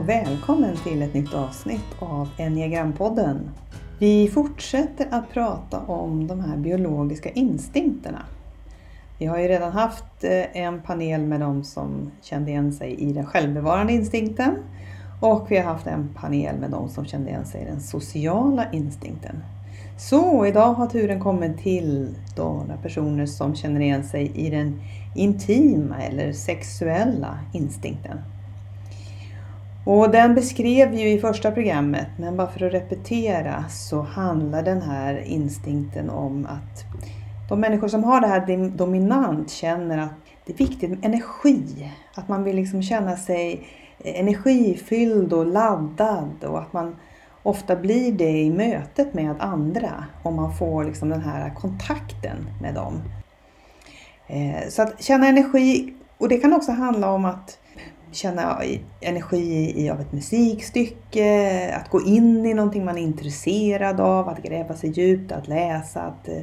och välkommen till ett nytt avsnitt av Enneagrampodden. Vi fortsätter att prata om de här biologiska instinkterna. Vi har ju redan haft eh, en panel med de som kände igen sig i den självbevarande instinkten och vi har haft en panel med de som kände igen sig i den sociala instinkten. Så idag har turen kommit till de personer som känner igen sig i den intima eller sexuella instinkten. Och den beskrev vi ju i första programmet, men bara för att repetera så handlar den här instinkten om att de människor som har det här dominant känner att det är viktigt med energi. Att man vill liksom känna sig energifylld och laddad och att man ofta blir det i mötet med andra om man får liksom den här kontakten med dem. Eh, så att känna energi, och det kan också handla om att känna energi i av ett musikstycke, att gå in i någonting man är intresserad av, att gräva sig djupt, att läsa, att eh,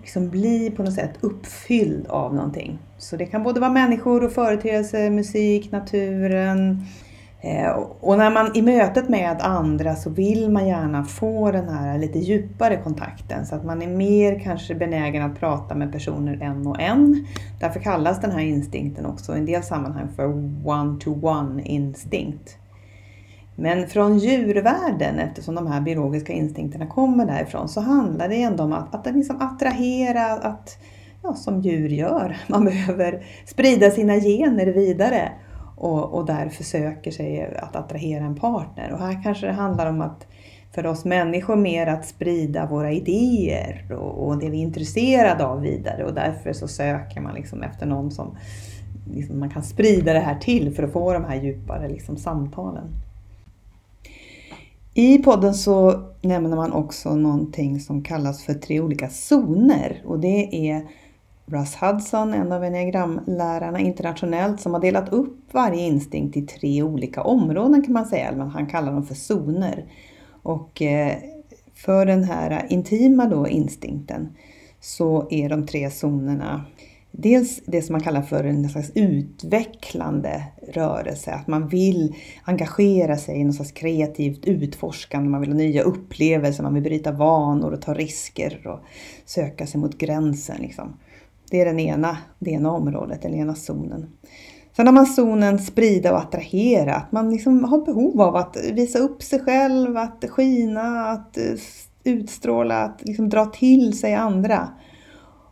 liksom bli på något sätt uppfylld av någonting. Så det kan både vara människor och företeelser, musik, naturen, Eh, Eh, och när man i mötet med andra så vill man gärna få den här lite djupare kontakten så att man är mer kanske benägen att prata med personer en och en. Därför kallas den här instinkten också i en del sammanhang för one-to-one instinkt. Men från djurvärlden, eftersom de här biologiska instinkterna kommer därifrån, så handlar det ändå om att, att liksom attrahera, att, ja, som djur gör, man behöver sprida sina gener vidare och, och därför söker sig att attrahera en partner. Och här kanske det handlar om att för oss människor mer att sprida våra idéer och, och det vi är intresserade av vidare och därför så söker man liksom efter någon som liksom man kan sprida det här till för att få de här djupare liksom samtalen. I podden så nämner man också någonting som kallas för tre olika zoner och det är Russ Hudson, en av enneagramlärarna internationellt, som har delat upp varje instinkt i tre olika områden kan man säga, men han kallar dem för zoner. Och eh, för den här intima då instinkten så är de tre zonerna Dels det som man kallar för en slags utvecklande rörelse, att man vill engagera sig i något slags kreativt utforskande, man vill ha nya upplevelser, man vill bryta vanor och ta risker och söka sig mot gränsen. Liksom. Det är den ena, det ena området, den ena zonen. Sen har man zonen sprida och attrahera, att man liksom har behov av att visa upp sig själv, att skina, att eh, utstråla, att liksom dra till sig andra.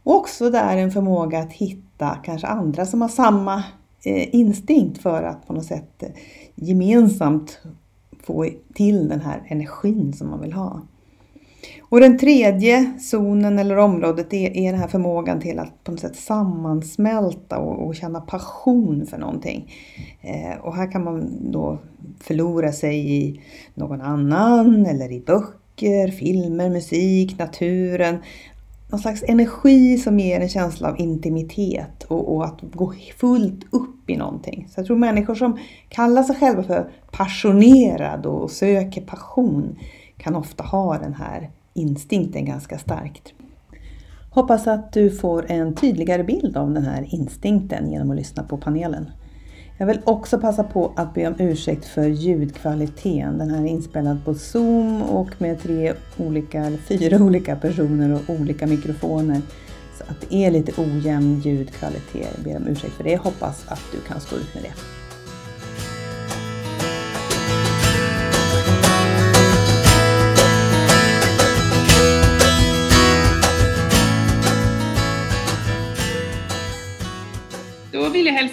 Och också där en förmåga att hitta kanske andra som har samma eh, instinkt för att på något sätt eh, gemensamt få till den här energin som man vill ha. Och den tredje zonen eller området är, är den här förmågan till att på något sätt sammansmälta och, och känna passion för någonting. Eh, och här kan man då förlora sig i någon annan eller i böcker, filmer, musik, naturen. Någon slags energi som ger en känsla av intimitet och, och att gå fullt upp i någonting. Så jag tror människor som kallar sig själva för passionerad och söker passion kan ofta ha den här instinkten ganska starkt. Hoppas att du får en tydligare bild av den här instinkten genom att lyssna på panelen. Jag vill också passa på att be om ursäkt för ljudkvaliteten. Den här är inspelad på Zoom och med tre olika, fyra olika personer och olika mikrofoner. Så att det är lite ojämn ljudkvalitet. Jag ber om ursäkt för det. Hoppas att du kan stå ut med det.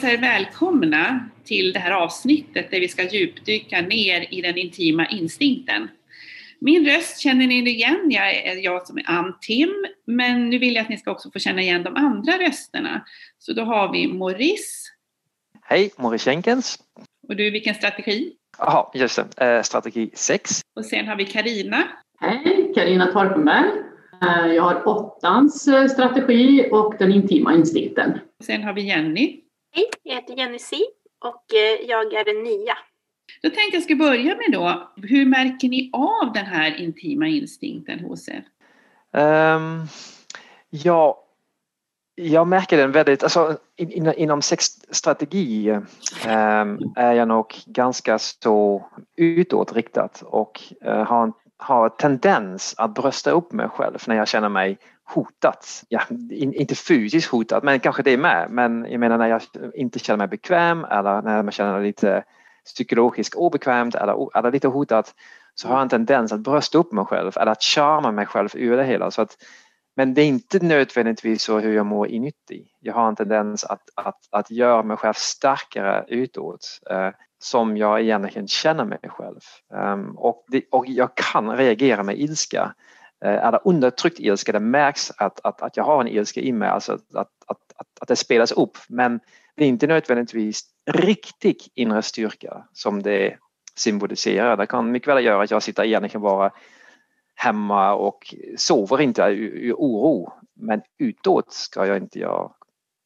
Vill jag hälsa er välkomna till det här avsnittet där vi ska djupdyka ner i den intima instinkten. Min röst känner ni igen, jag är jag som är Ann Tim, men nu vill jag att ni ska också få känna igen de andra rösterna. Så då har vi Maurice. Hej, Maurice Jenkins. Och du, vilken strategi? Jaha, just det, eh, strategi 6. Och sen har vi Karina. Hej, Karina Torpenberg. Eh, jag har åttans eh, strategi och den intima instinkten. Sen har vi Jenny. Hej, jag heter Jenny Si och eh, jag är den nya. Då tänkte jag ska börja med då, hur märker ni av den här intima instinkten hos er? Um, ja, Jag märker den väldigt, alltså in, inom sexstrategi ähm, är jag nog ganska så utåtriktat och äh, har, har tendens att brösta upp mig själv när jag känner mig hotat. Ja, in, inte fysiskt hotat, men kanske det med. Men jag menar när jag inte känner mig bekväm eller när jag känner mig lite psykologiskt obekvämt eller, eller lite hotat så har jag en tendens att brösta upp mig själv eller att charma mig själv ur det hela. Så att, men det är inte nödvändigtvis så hur jag mår inuti. Jag har en tendens att, att, att göra mig själv starkare utåt eh, som jag egentligen känner mig själv. Um, och, det, och jag kan reagera med ilska Eh, är det undertryckt ilska, det märks att, att, att jag har en ilska i mig, alltså att, att, att, att det spelas upp. Men det är inte nödvändigtvis riktig inre styrka som det symboliserar. Det kan mycket väl göra att jag sitter egentligen bara hemma och sover inte ur oro. Men utåt ska jag inte jag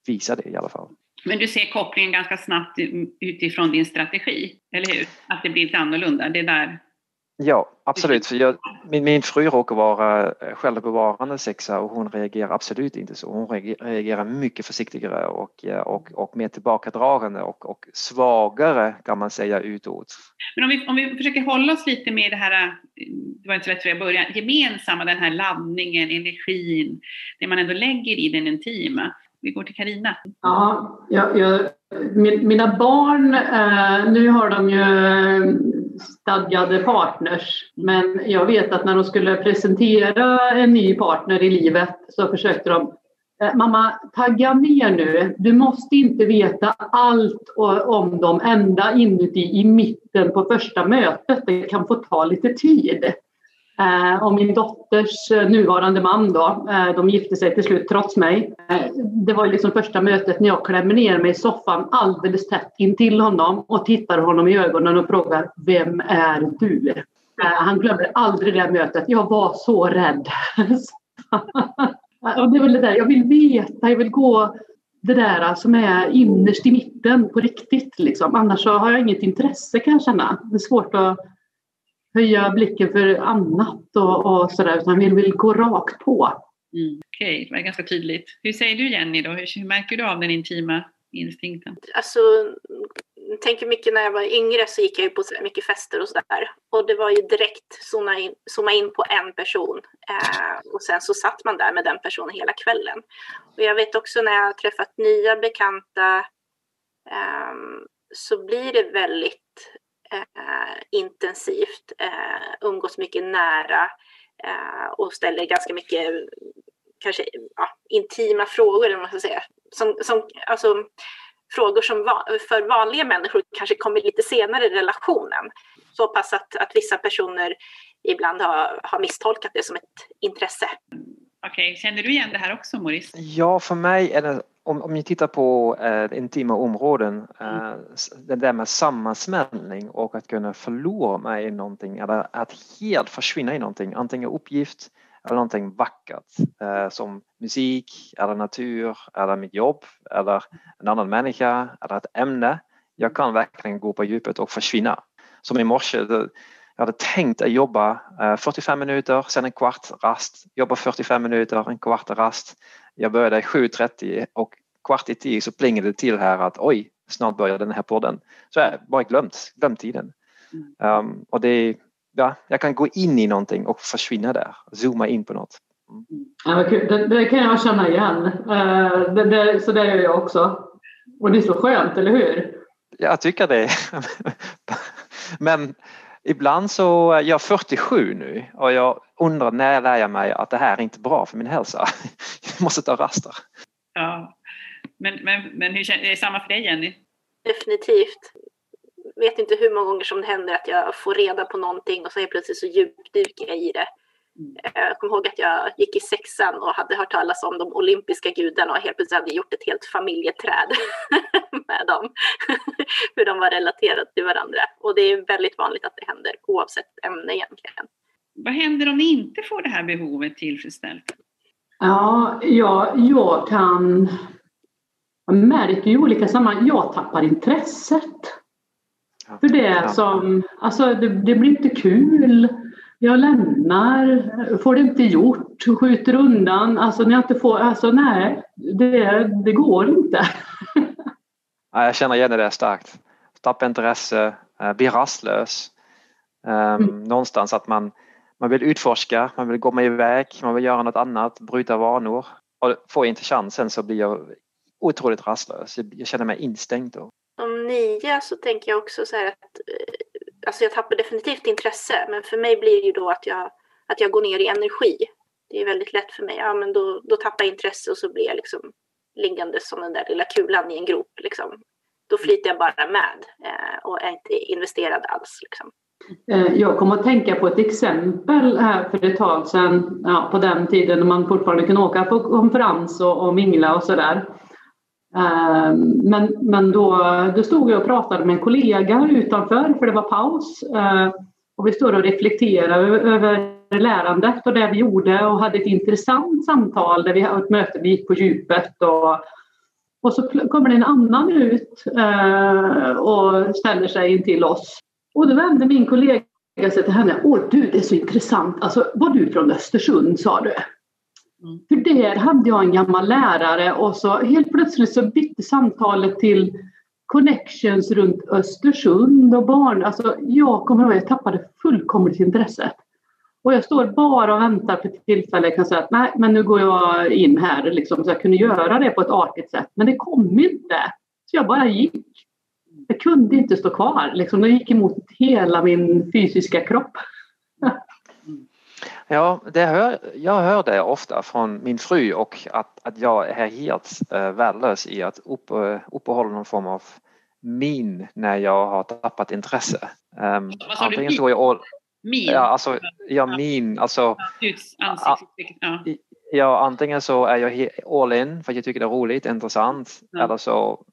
visa det i alla fall. Men du ser kopplingen ganska snabbt utifrån din strategi, eller hur? Att det blir lite annorlunda. Det där Ja, absolut. För jag, min, min fru råkar vara eh, självbevarande sexa och hon reagerar absolut inte så. Hon reagerar mycket försiktigare och, eh, och, och mer tillbakadragande och, och svagare kan man säga utåt. Men om vi, om vi försöker hålla oss lite med det här, eh, det var inte så lätt för jag början, gemensamma, den här laddningen, energin, det man ändå lägger i den intima. Vi går till Karina. Ja, jag, jag, mina barn, nu har de ju stadgade partners. Men jag vet att när de skulle presentera en ny partner i livet så försökte de eh, Mamma, tagga ner nu. Du måste inte veta allt om dem ända inuti i mitten på första mötet. Det kan få ta lite tid. Eh, och min dotters eh, nuvarande man då, eh, de gifte sig till slut trots mig. Eh, det var liksom första mötet när jag klämmer ner mig i soffan alldeles tätt intill honom och tittar honom i ögonen och frågar Vem är du? Eh, han glömmer aldrig det mötet. Jag var så rädd. och det är väl det där, jag vill veta, jag vill gå det där som är innerst i mitten på riktigt. Liksom. Annars så har jag inget intresse kan jag känna. Det är svårt att höja blicken för annat och, och sådär, utan vill, vill gå rakt på. Mm, Okej, okay. det var ganska tydligt. Hur säger du Jenny då? Hur, hur märker du av den intima instinkten? Alltså, jag tänker mycket när jag var yngre så gick jag ju på så mycket fester och sådär. Och det var ju direkt zooma in, zooma in på en person. Eh, och sen så satt man där med den personen hela kvällen. Och jag vet också när jag har träffat nya bekanta eh, så blir det väldigt eh, intensivt, eh, umgås mycket nära eh, och ställer ganska mycket kanske ja, intima frågor, eller man ska säga. Som, som, alltså, frågor som va för vanliga människor kanske kommer lite senare i relationen. Så pass att, att vissa personer ibland har, har misstolkat det som ett intresse. Okej, okay. känner du igen det här också Maurice? Ja, för mig är det om, om ni tittar på eh, intima områden, eh, det där med sammansmällning och att kunna förlora mig i någonting eller att helt försvinna i någonting, antingen uppgift eller någonting vackert eh, som musik eller natur eller mitt jobb eller en annan människa eller ett ämne. Jag kan verkligen gå på djupet och försvinna. Som i morse, jag hade tänkt att jobba 45 eh, minuter, sen en kvart rast, jobba 45 minuter, en kvart rast jag började 7.30 och kvart i tio så plingade det till här att oj, snart börjar den här podden. Så jag bara glömt, glömt tiden. Um, och det, ja, jag kan gå in i någonting och försvinna där, zooma in på något. Mm. Det, det, kan jag känna igen. Uh, det, det, så det gör jag också. Och det är så skönt, eller hur? Jag tycker det. Men ibland så, jag är 47 nu och jag undrar när lär jag mig att det här är inte bra för min hälsa. Jag måste ta raster. Ja. Men, men, men hur, är det samma för dig Jenny? Definitivt. Jag vet inte hur många gånger som det händer att jag får reda på någonting och så helt plötsligt så djupdyker jag i det. Mm. Jag kommer ihåg att jag gick i sexan och hade hört talas om de olympiska gudarna och helt plötsligt hade gjort ett helt familjeträd med dem. Hur de var relaterade till varandra. Och det är väldigt vanligt att det händer oavsett ämne egentligen. Vad händer om ni inte får det här behovet tillfredsställt? Ja, ja jag kan... Jag märker i olika sammanhang, jag tappar intresset. För det som, alltså det, det blir inte kul. Jag lämnar, får det inte gjort, skjuter undan. Alltså när jag inte får, alltså nej, det, det går inte. Ja, jag känner igen det starkt. Tappa intresse, eh, bli rastlös. Um, mm. Någonstans att man, man vill utforska, man vill gå med iväg, man vill göra något annat, bryta vanor. Och får jag inte chansen så blir jag otroligt rastlös. Jag känner mig instängd då. Om nio så tänker jag också så här att eh, alltså jag tappar definitivt intresse, men för mig blir det ju då att jag, att jag går ner i energi. Det är väldigt lätt för mig. Ja, men då, då tappar jag intresse och så blir jag liksom liggande som den där lilla kulan i en grop. Liksom. Då flyter jag bara med eh, och är inte investerad alls. Liksom. Eh, jag kom att tänka på ett exempel här för ett tag sedan, ja, på den tiden när man fortfarande kunde åka på konferens och, och mingla och sådär. Ehm, men, men då, då stod jag och pratade med en kollega utanför för det var paus. Ehm, och vi stod och reflekterade över lärandet och det vi gjorde och hade ett intressant samtal där vi hade ett möte, vi gick på djupet och, och så kommer det en annan ut ehm, och ställer sig in till oss. Och då vände min kollega sig till henne. Åh du, det är så intressant. Alltså, var du från Östersund sa du? Mm. För där hade jag en gammal lärare och så helt plötsligt så bytte samtalet till connections runt Östersund och barn. Alltså jag kommer ihåg, att jag tappade fullkomligt intresset. Och jag står bara och väntar på tillfälle jag kan säga att nej, men nu går jag in här liksom, så jag kunde göra det på ett artigt sätt. Men det kom inte. Så jag bara gick. Jag kunde inte stå kvar. Liksom. Det gick emot hela min fysiska kropp. Ja, det hör, jag hör det ofta från min fru och att, att jag är helt äh, värdelös i att upp, äh, uppehålla någon form av min när jag har tappat intresse. Um, Vad sa du? Så jag, min? Ja, alltså, ja, min. Alltså, ja, ja, antingen så är jag all in för att jag tycker det är roligt, intressant ja. eller så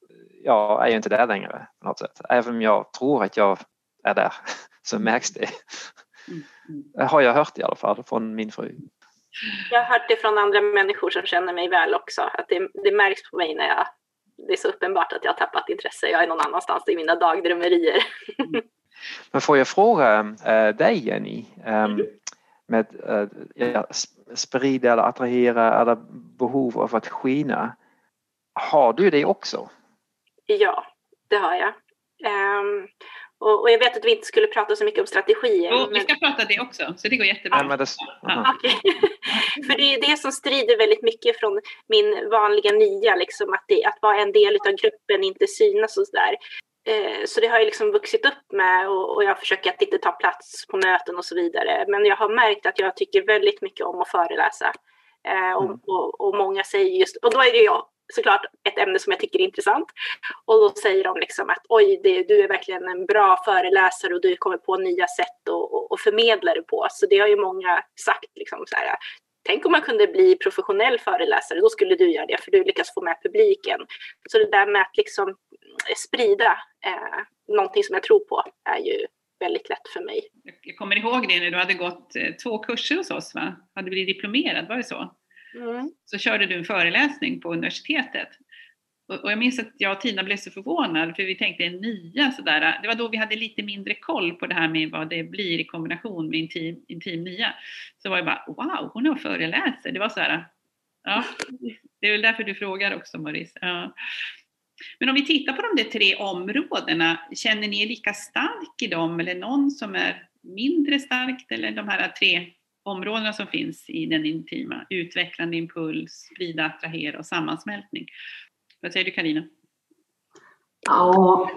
ja, är jag inte där längre på något sätt. Även om jag tror att jag är där så märks det. Mm. Mm. Har jag hört i alla fall från min fru. Jag har hört det från andra människor som känner mig väl också. Att det, det märks på mig när jag, det är så uppenbart att jag har tappat intresse. Jag är någon annanstans i mina dagdrömmerier. Men får jag fråga äh, dig Jenny, ähm, med äh, ja, sprida eller attrahera eller behov av att skina. Har du det också? Ja, det har jag. Um, och, och, jag vet att vi inte skulle prata så mycket om strategier. Jo, men... vi ska prata det också, så det går jättebra. Ja, det... ja. Okay. För det är det som strider väldigt mycket från min vanliga nia, liksom, att, det, att vara en del av gruppen, inte synas och sådär. Eh, så det har jag liksom vuxit upp med och, och jag försöker att inte ta plats på möten och så vidare. Men jag har märkt att jag tycker väldigt mycket om att föreläsa. Eh, och, mm. och, och, många säger just, och då är det jag såklart ett ämne som jag tycker är intressant. Och då säger de liksom att oj, det, du är verkligen en bra föreläsare och du kommer på nya sätt att förmedla det på. Så det har ju många sagt liksom så här, Tänk om man kunde bli professionell föreläsare, då skulle du göra det, för du lyckas få med publiken. Så det där med att liksom eh, sprida eh, någonting som jag tror på är ju väldigt lätt för mig. Jag kommer ihåg det när du hade gått eh, två kurser hos oss, va? Hade blivit diplomerad, var det så? Mm. Så körde du en föreläsning på universitetet. Och, jag minns att jag och Tina blev så förvånade för vi tänkte en nia sådär. Det var då vi hade lite mindre koll på det här med vad det blir i kombination med intim, intim nia. Så var jag bara wow, hon har föreläser. Det var så här. Ja, det är väl därför du frågar också Maurice. Ja. Men om vi tittar på de där tre områdena, känner ni er lika stark i dem eller någon som är mindre starkt eller de här tre områdena som finns i den intima. Utvecklande impuls, sprida, attrahera och sammansmältning. Vad säger du Karina? Ja,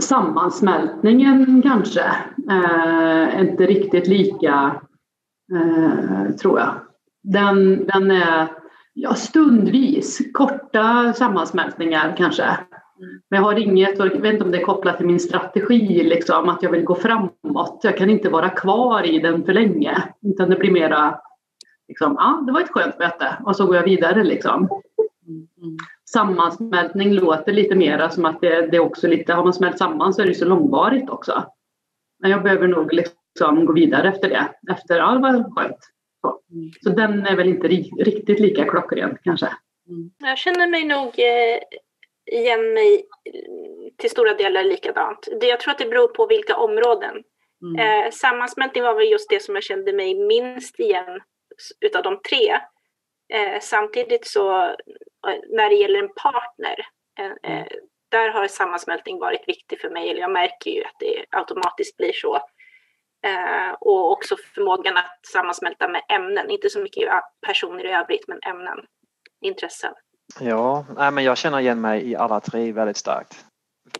sammansmältningen kanske eh, inte riktigt lika, eh, tror jag. Den, den är ja, stundvis korta sammansmältningar kanske. Men jag har inget, jag vet inte om det är kopplat till min strategi, liksom, att jag vill gå framåt. Jag kan inte vara kvar i den för länge. Utan det blir mera, liksom, ah, det var ett skönt möte och så går jag vidare. Liksom. Mm. Sammansmältning låter lite mera som att det, det är också lite, har man smält samman så är det så långvarigt också. Men jag behöver nog liksom gå vidare efter det. Efter, ja det var skönt. Så, så den är väl inte riktigt lika klockren kanske. Mm. Jag känner mig nog eh, igen mig till stora delar likadant. Det, jag tror att det beror på vilka områden Mm. Eh, sammansmältning var väl just det som jag kände mig minst igen utav de tre. Eh, samtidigt så eh, när det gäller en partner, eh, eh, där har sammansmältning varit viktig för mig. Eller jag märker ju att det automatiskt blir så. Eh, och också förmågan att sammansmälta med ämnen, inte så mycket personer i övrigt, men ämnen, intressen. Ja, nej, men jag känner igen mig i alla tre väldigt starkt.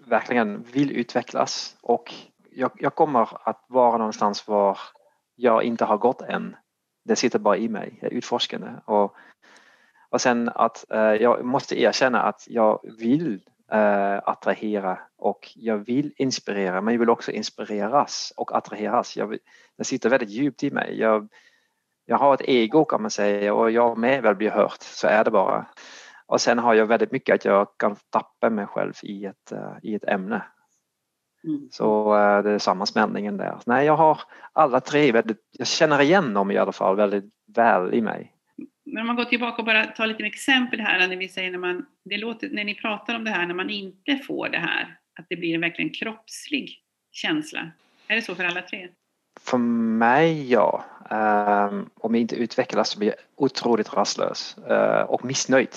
Verkligen vill utvecklas och jag, jag kommer att vara någonstans var jag inte har gått än. Det sitter bara i mig, jag är utforskande. Och, och sen att eh, jag måste erkänna att jag vill eh, attrahera och jag vill inspirera men jag vill också inspireras och attraheras. Jag, det sitter väldigt djupt i mig. Jag, jag har ett ego kan man säga och jag med väl bli hört, så är det bara. Och sen har jag väldigt mycket att jag kan tappa mig själv i ett, uh, i ett ämne. Mm. Så uh, det är sammansmältningen där. Nej, jag har alla tre väldigt, jag känner igen dem i alla fall väldigt väl i mig. Men om man går tillbaka och bara tar lite exempel här när vi säger när man, det låter, när ni pratar om det här när man inte får det här, att det blir en verkligen kroppslig känsla. Är det så för alla tre? För mig ja. Um, om jag inte utvecklas så blir jag otroligt rastlös uh, och missnöjd.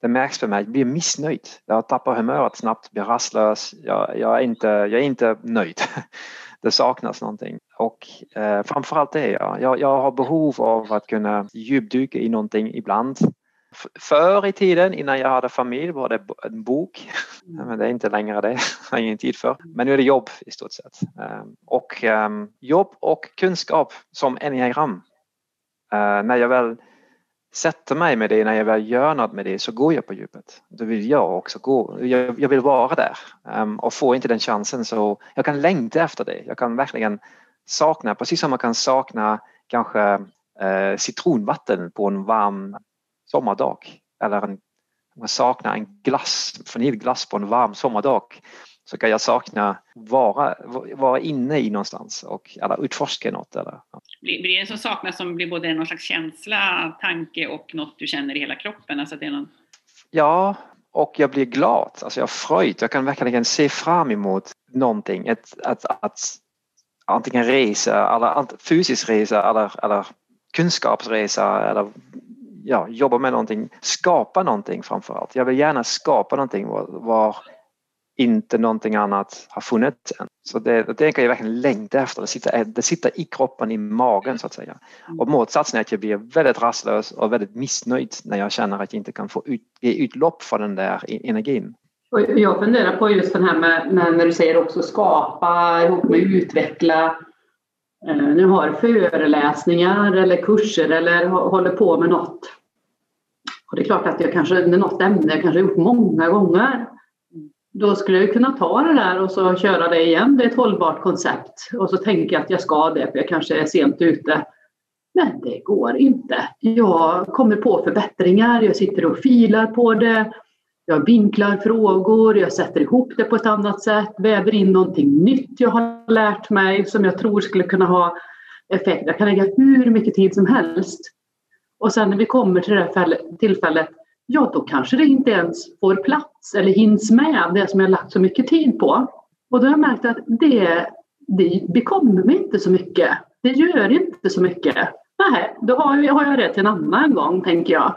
Det märks för mig, jag blir missnöjd. Jag tappar humöret snabbt, blir rastlös. Jag, jag, är, inte, jag är inte nöjd. det saknas någonting. Och eh, framförallt det, ja. jag, jag har behov av att kunna djupdyka i någonting ibland. Förr i tiden innan jag hade familj var det en bok. Mm. Men det är inte längre det, jag har ingen tid för. Men nu är det jobb i stort sett. Ehm, och um, jobb och kunskap som enneagram. Uh, när jag väl sätter mig med det, när jag väl gör något med det så går jag på djupet. Då vill jag också gå. Jag, jag vill vara där um, och får inte den chansen så jag kan längta efter det. Jag kan verkligen sakna, precis som man kan sakna kanske uh, citronvatten på en varm sommardag eller en, man saknar en glass, vaniljglass på en varm sommardag så kan jag sakna vara, vara inne i någonstans och eller utforska något. Eller, Blir, blir det en som saknas som blir både någon slags känsla, tanke och något du känner i hela kroppen? Alltså det är någon... Ja, och jag blir glad, alltså jag har fröjd. Jag kan verkligen se fram emot någonting. Ett, att, att antingen resa, eller fysisk resa eller, eller kunskapsresa eller ja, jobba med någonting, skapa någonting framförallt. Jag vill gärna skapa någonting var, var inte någonting annat har funnits än. Så det, det kan jag verkligen längta efter. Det sitter, det sitter i kroppen, i magen så att säga. Och motsatsen är att jag blir väldigt rastlös och väldigt missnöjd när jag känner att jag inte kan få ut, ge utlopp för den där e- energin. Jag funderar på just den här med, med när du säger också skapa ihop med utveckla. Eh, nu har föreläsningar eller kurser eller håller på med något. Och det är klart att jag kanske, det är något ämne jag kanske gjort många gånger då skulle jag kunna ta det där och så köra det igen. Det är ett hållbart koncept. Och så tänker jag att jag ska det för jag kanske är sent ute. Men det går inte. Jag kommer på förbättringar, jag sitter och filar på det. Jag vinklar frågor, jag sätter ihop det på ett annat sätt, väver in någonting nytt jag har lärt mig som jag tror skulle kunna ha effekt. Jag kan lägga hur mycket tid som helst. Och sen när vi kommer till det här tillfället ja då kanske det inte ens får plats eller hinns med det som jag lagt så mycket tid på. Och då har jag märkt att det, det bekommer mig inte så mycket. Det gör inte så mycket. Nej, då har jag, har jag det till en annan gång, tänker jag.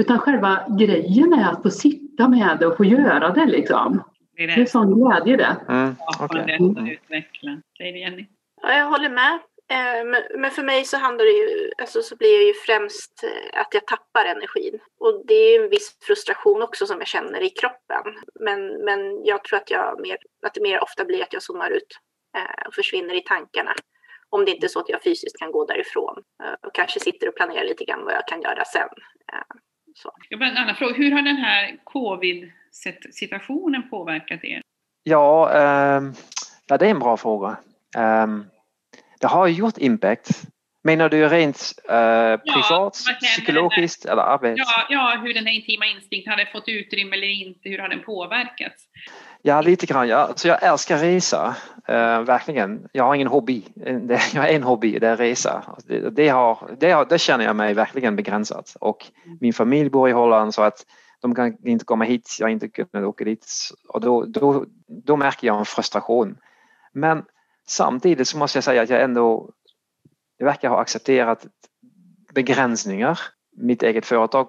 Utan själva grejen är att få sitta med det och få göra det liksom. Det är, det. det är sån glädje det. Mm, okay. mm. utveckla. Säger Jenny? Ja, jag håller med. Eh, men för mig så handlar det ju, alltså så blir det ju främst eh, att jag tappar energin. Och det är en viss frustration också som jag känner i kroppen. Men, men jag tror att, jag mer, att det mer ofta blir att jag zoomar ut eh, och försvinner i tankarna. Om det inte är så att jag fysiskt kan gå därifrån och kanske sitter och planerar lite grann vad jag kan göra sen. Så. Jag en annan fråga. Hur har den här covid-situationen påverkat er? Ja, eh, ja, det är en bra fråga. Um, det har gjort impact. Menar du rent eh, privat, ja, psykologiskt eller arbete? Ja, ja, hur den här intima instinkten hade fått utrymme eller inte, hur har den påverkats? Ja, lite grann. Ja. Alltså jag älskar resa, uh, verkligen. Jag har ingen hobby. Jag har en hobby, det är resa. Det, det, har, det, har, det känner jag mig verkligen begränsat. Och min familj bor i Holland så att de kan inte komma hit, jag har inte kunnat åka dit. Och då, då, då märker jag en frustration. Men Samtidigt så måste jag säga att jag ändå jag verkar ha accepterat begränsningar. Mitt eget företag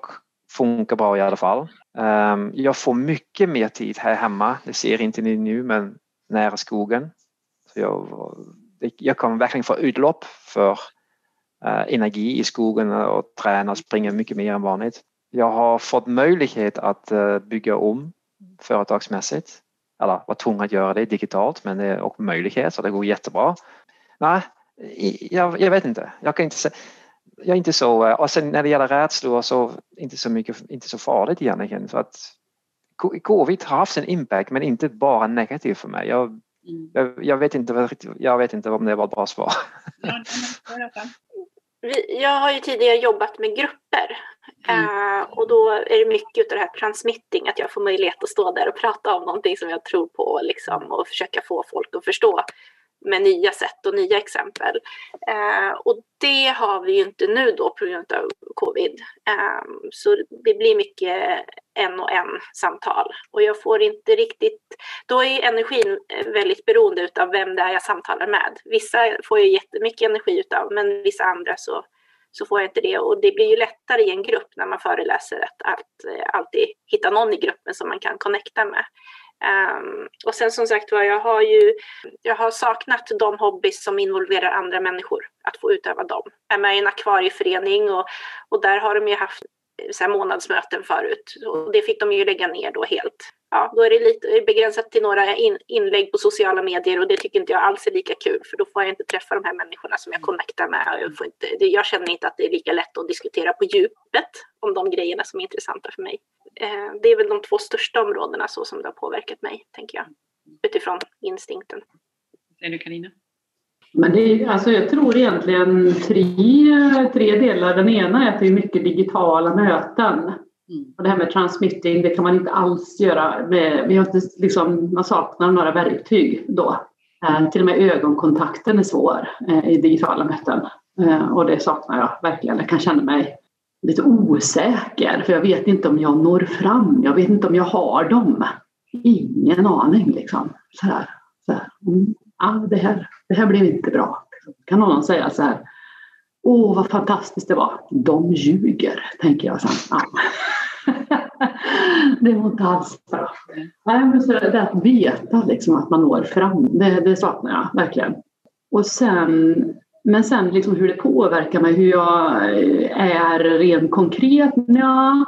funkar bra i alla fall. Ehm, jag får mycket mer tid här hemma, det ser inte ni nu, men nära skogen. Så jag, jag kommer verkligen få utlopp för eh, energi i skogen och träna och springa mycket mer än vanligt. Jag har fått möjlighet att eh, bygga om företagsmässigt. Eller var tvungen att göra det digitalt men det är också möjlighet så det går jättebra. Nej, jag, jag vet inte. Jag kan inte säga jag är inte så, eh, och sen när det gäller rädslor så inte så mycket, inte så farligt egentligen för att covid har haft en impact men inte bara negativ för mig. Jag, mm. jag, jag, vet inte, jag vet inte om det var ett bra svar. Jag har ju tidigare jobbat med grupper mm. uh, och då är det mycket av det här transmitting, att jag får möjlighet att stå där och prata om någonting som jag tror på liksom, och försöka få folk att förstå med nya sätt och nya exempel. Eh, och det har vi ju inte nu då på grund av covid. Eh, så det blir mycket en och en samtal och jag får inte riktigt, då är energin eh, väldigt beroende utav vem det är jag samtalar med. Vissa får jag jättemycket energi utav men vissa andra så, så får jag inte det och det blir ju lättare i en grupp när man föreläser att, att eh, alltid hitta någon i gruppen som man kan connecta med. Um, och sen som sagt var, jag har ju jag har saknat de hobbys som involverar andra människor, att få utöva dem. Jag är med i en akvarieförening och, och där har de ju haft så här månadsmöten förut och det fick de ju lägga ner då helt. Ja, då är det lite begränsat till några in, inlägg på sociala medier och det tycker inte jag alls är lika kul för då får jag inte träffa de här människorna som jag connectar med. Jag, får inte, jag känner inte att det är lika lätt att diskutera på djupet om de grejerna som är intressanta för mig. Eh, det är väl de två största områdena så som det har påverkat mig, tänker jag, utifrån instinkten. Säger du Carina? Men det är, alltså jag tror egentligen tre, tre delar. Den ena är att det är mycket digitala möten. Mm. Och det här med transmitting, det kan man inte alls göra. Med, vi har inte, liksom, man saknar några verktyg då. Eh, till och med ögonkontakten är svår eh, i digitala möten. Eh, och det saknar jag verkligen. Jag kan känna mig lite osäker för jag vet inte om jag når fram. Jag vet inte om jag har dem. Ingen aning liksom. Så här, så här. Mm, ah, det, här, det här blev inte bra. Kan någon säga så här. Åh, vad fantastiskt det var. De ljuger, tänker jag sen. Ah. det var inte alls bra. Nej, men så det att veta liksom att man når fram, det, det saknar jag verkligen. Och sen men sen liksom hur det påverkar mig, hur jag eh, är rent konkret? Ja,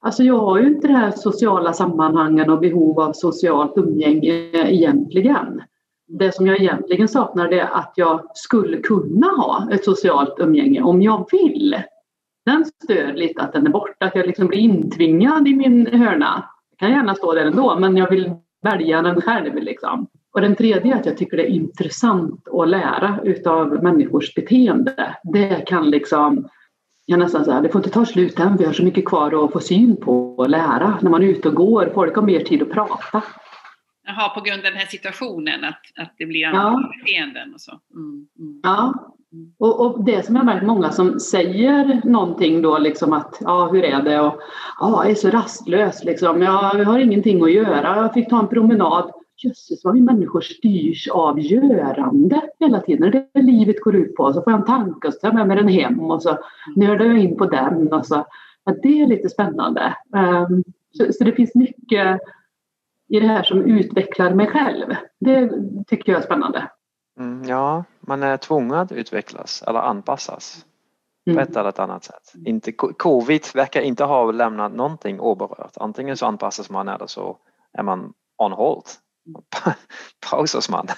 alltså jag har ju inte det här sociala sammanhangen och behov av socialt umgänge egentligen. Det som jag egentligen saknar är att jag skulle kunna ha ett socialt umgänge om jag vill. Den stör lite att den är borta, att jag liksom blir intvingad i min hörna. Jag kan gärna stå där ändå, men jag vill välja den själv. Liksom. Och den tredje är att jag tycker det är intressant att lära utav människors beteende. Det kan liksom, jag nästan säga, det får inte ta slut än, vi har så mycket kvar att få syn på och lära. När man är ute och går, folk har mer tid att prata. Jaha, på grund av den här situationen, att, att det blir andra ja. beteenden och så. Mm, mm. Ja, och, och, det som jag märkt många som säger någonting då liksom att ja, hur är det och ja, jag är så rastlös liksom. Jag, jag har ingenting att göra. Jag fick ta en promenad jösses vad vi människor styrs av görande hela tiden. Det är livet går ut på. Så får jag en tanke och så tar jag med mig den hem och så nördar jag in på den. Och så. Ja, det är lite spännande. Um, så, så, det finns mycket i det här som utvecklar mig själv. Det tycker jag är spännande. Mm, ja, man är tvungen att utvecklas eller anpassas på mm. ett eller annat sätt. Inte, covid verkar inte ha lämnat någonting oberört. Antingen så anpassas man eller så är man on hold pausas man.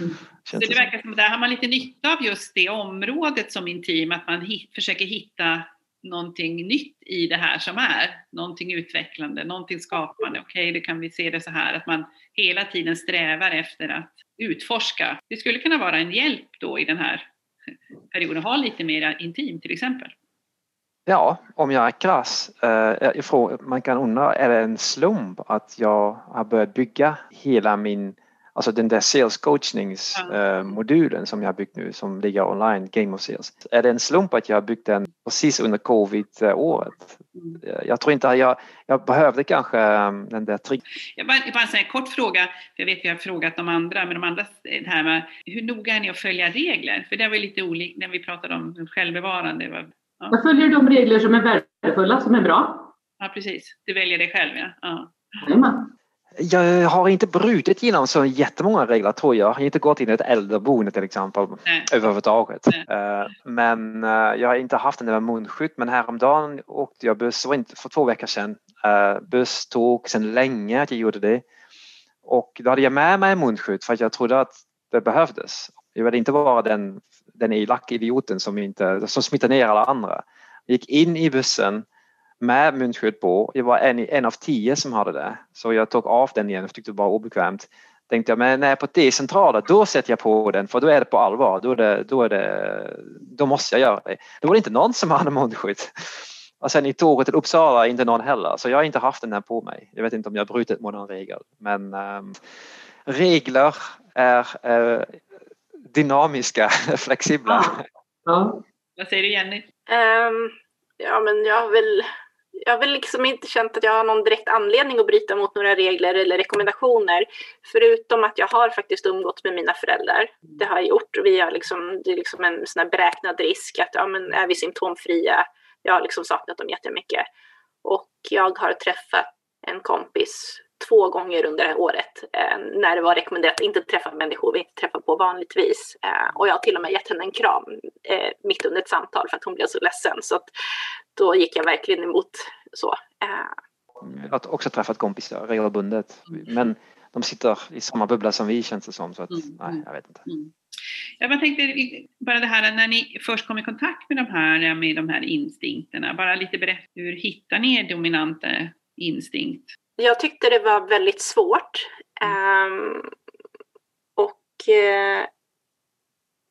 Mm. Så det verkar som att där har man lite nytta av just det området som intim, att man hit, försöker hitta någonting nytt i det här som är, någonting utvecklande, någonting skapande. Okej, okay, då kan vi se det så här, att man hela tiden strävar efter att utforska. Det skulle kunna vara en hjälp då i den här perioden, ha lite mer intim till exempel. Ja, om jag är krass. Eh, man kan undra, är det en slump att jag har börjat bygga hela min Alltså den där sales coachningsmodulen eh, som jag har byggt nu som ligger online, Game of Sales. Är det en slump att jag har byggt den precis under covid-året? Mm. Jag tror inte att jag, jag behövde kanske um, den där trick. Jag bara, bara en kort fråga, för jag vet att vi har frågat de andra, men de andra det här med hur noga är ni att följa regler? För det var lite olikt när vi pratade om självbevarande. Ja. Jag följer de regler som är värdefulla, som är bra. Ja, precis. Du väljer det själv, ja. ja. Jag har inte brutit genom så jättemånga regler tror jag. Jag har inte gått in i ett äldreboende till exempel Nej. överhuvudtaget. Nej. Eh, men eh, jag har inte haft den där munskydd men häromdagen åkte jag buss, var inte för två veckor sedan. Eh, buss, tåg, sedan länge att jag gjorde det. Och då hade jag med mig munskydd för att jag trodde att det behövdes. Jag ville inte vara den, den elaka idioten som, inte, som smittar ner alla andra. Jag gick in i bussen med munskydd på. Jag var en, en av tio som hade det. Så jag tog av den igen och tyckte det var obekvämt. Tänkte jag, men när jag är på T-centralen, då sätter jag på den för då är det på allvar. Då, är det, då, är det, då måste jag göra det. Då var det inte någon som hade munskydd. Och sen i tåget till Uppsala inte någon heller. Så jag har inte haft den här på mig. Jag vet inte om jag har brutit mot någon regel. Men um, regler är uh, dynamiska, flexibla. Ja. ja. Vad säger du Jenny? Um, ja men jag har väl jag har väl liksom inte känt att jag har någon direkt anledning att bryta mot några regler eller rekommendationer. Förutom att jag har faktiskt umgått med mina föräldrar. Det har jag gjort. Vi har liksom, det är liksom en sån beräknad risk att ja, men är vi symptomfria? Jag har liksom saknat dem jättemycket. Och jag har träffat en kompis två gånger under det året eh, när det var rekommenderat att inte träffa människor vi inte träffar på vanligtvis. Eh, och jag har till och med gett henne en kram eh, mitt under ett samtal för att hon blev så ledsen. Så att då gick jag verkligen emot så. Eh. Jag har också träffat kompisar regelbundet men de sitter i samma bubbla som vi känns det som. Så att, mm. nej, jag vet inte. Mm. Jag bara tänkte bara det här när ni först kom i kontakt med de här, med de här instinkterna, bara lite berätta, hur hittar ni er dominanta instinkt? Jag tyckte det var väldigt svårt. Um, och uh,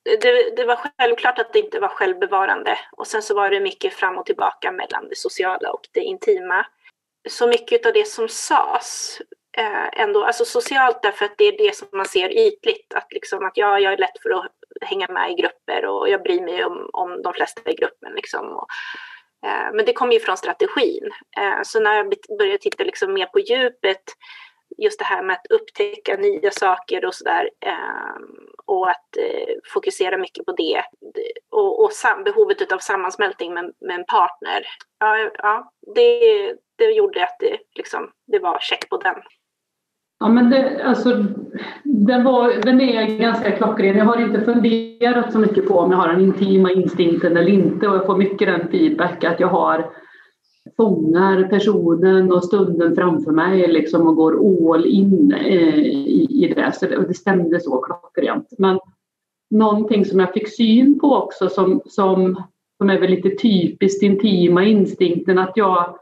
det, det, var självklart att det inte var självbevarande. Och sen så var det mycket fram och tillbaka mellan det sociala och det intima. Så mycket av det som sades eh, ändå, alltså socialt därför att det är det som man ser ytligt. Att, liksom, att ja, jag är lätt för att hänga med i grupper och jag bryr mig om, om de flesta i gruppen. Liksom. Och, Eh, men det kommer ju från strategin. Eh, så när jag började titta liksom mer på djupet, just det här med att upptäcka nya saker och sådär ehm, och att eh, fokusera mycket på det och, och behovet av sammansmältning med, med en partner. Ja, ja det, det gjorde att det, liksom, det var check på den. Ja, men det, alltså, den, var, den är ganska klockren. Jag har inte funderat så mycket på om jag har den intima instinkten eller inte och jag får mycket den feedback att jag har fångar personen och stunden framför mig liksom och går all in eh, i, i det. Så det, det stämde så klockrent. Men någonting som jag fick syn på också som, som, som är väl lite typiskt intima instinkten att jag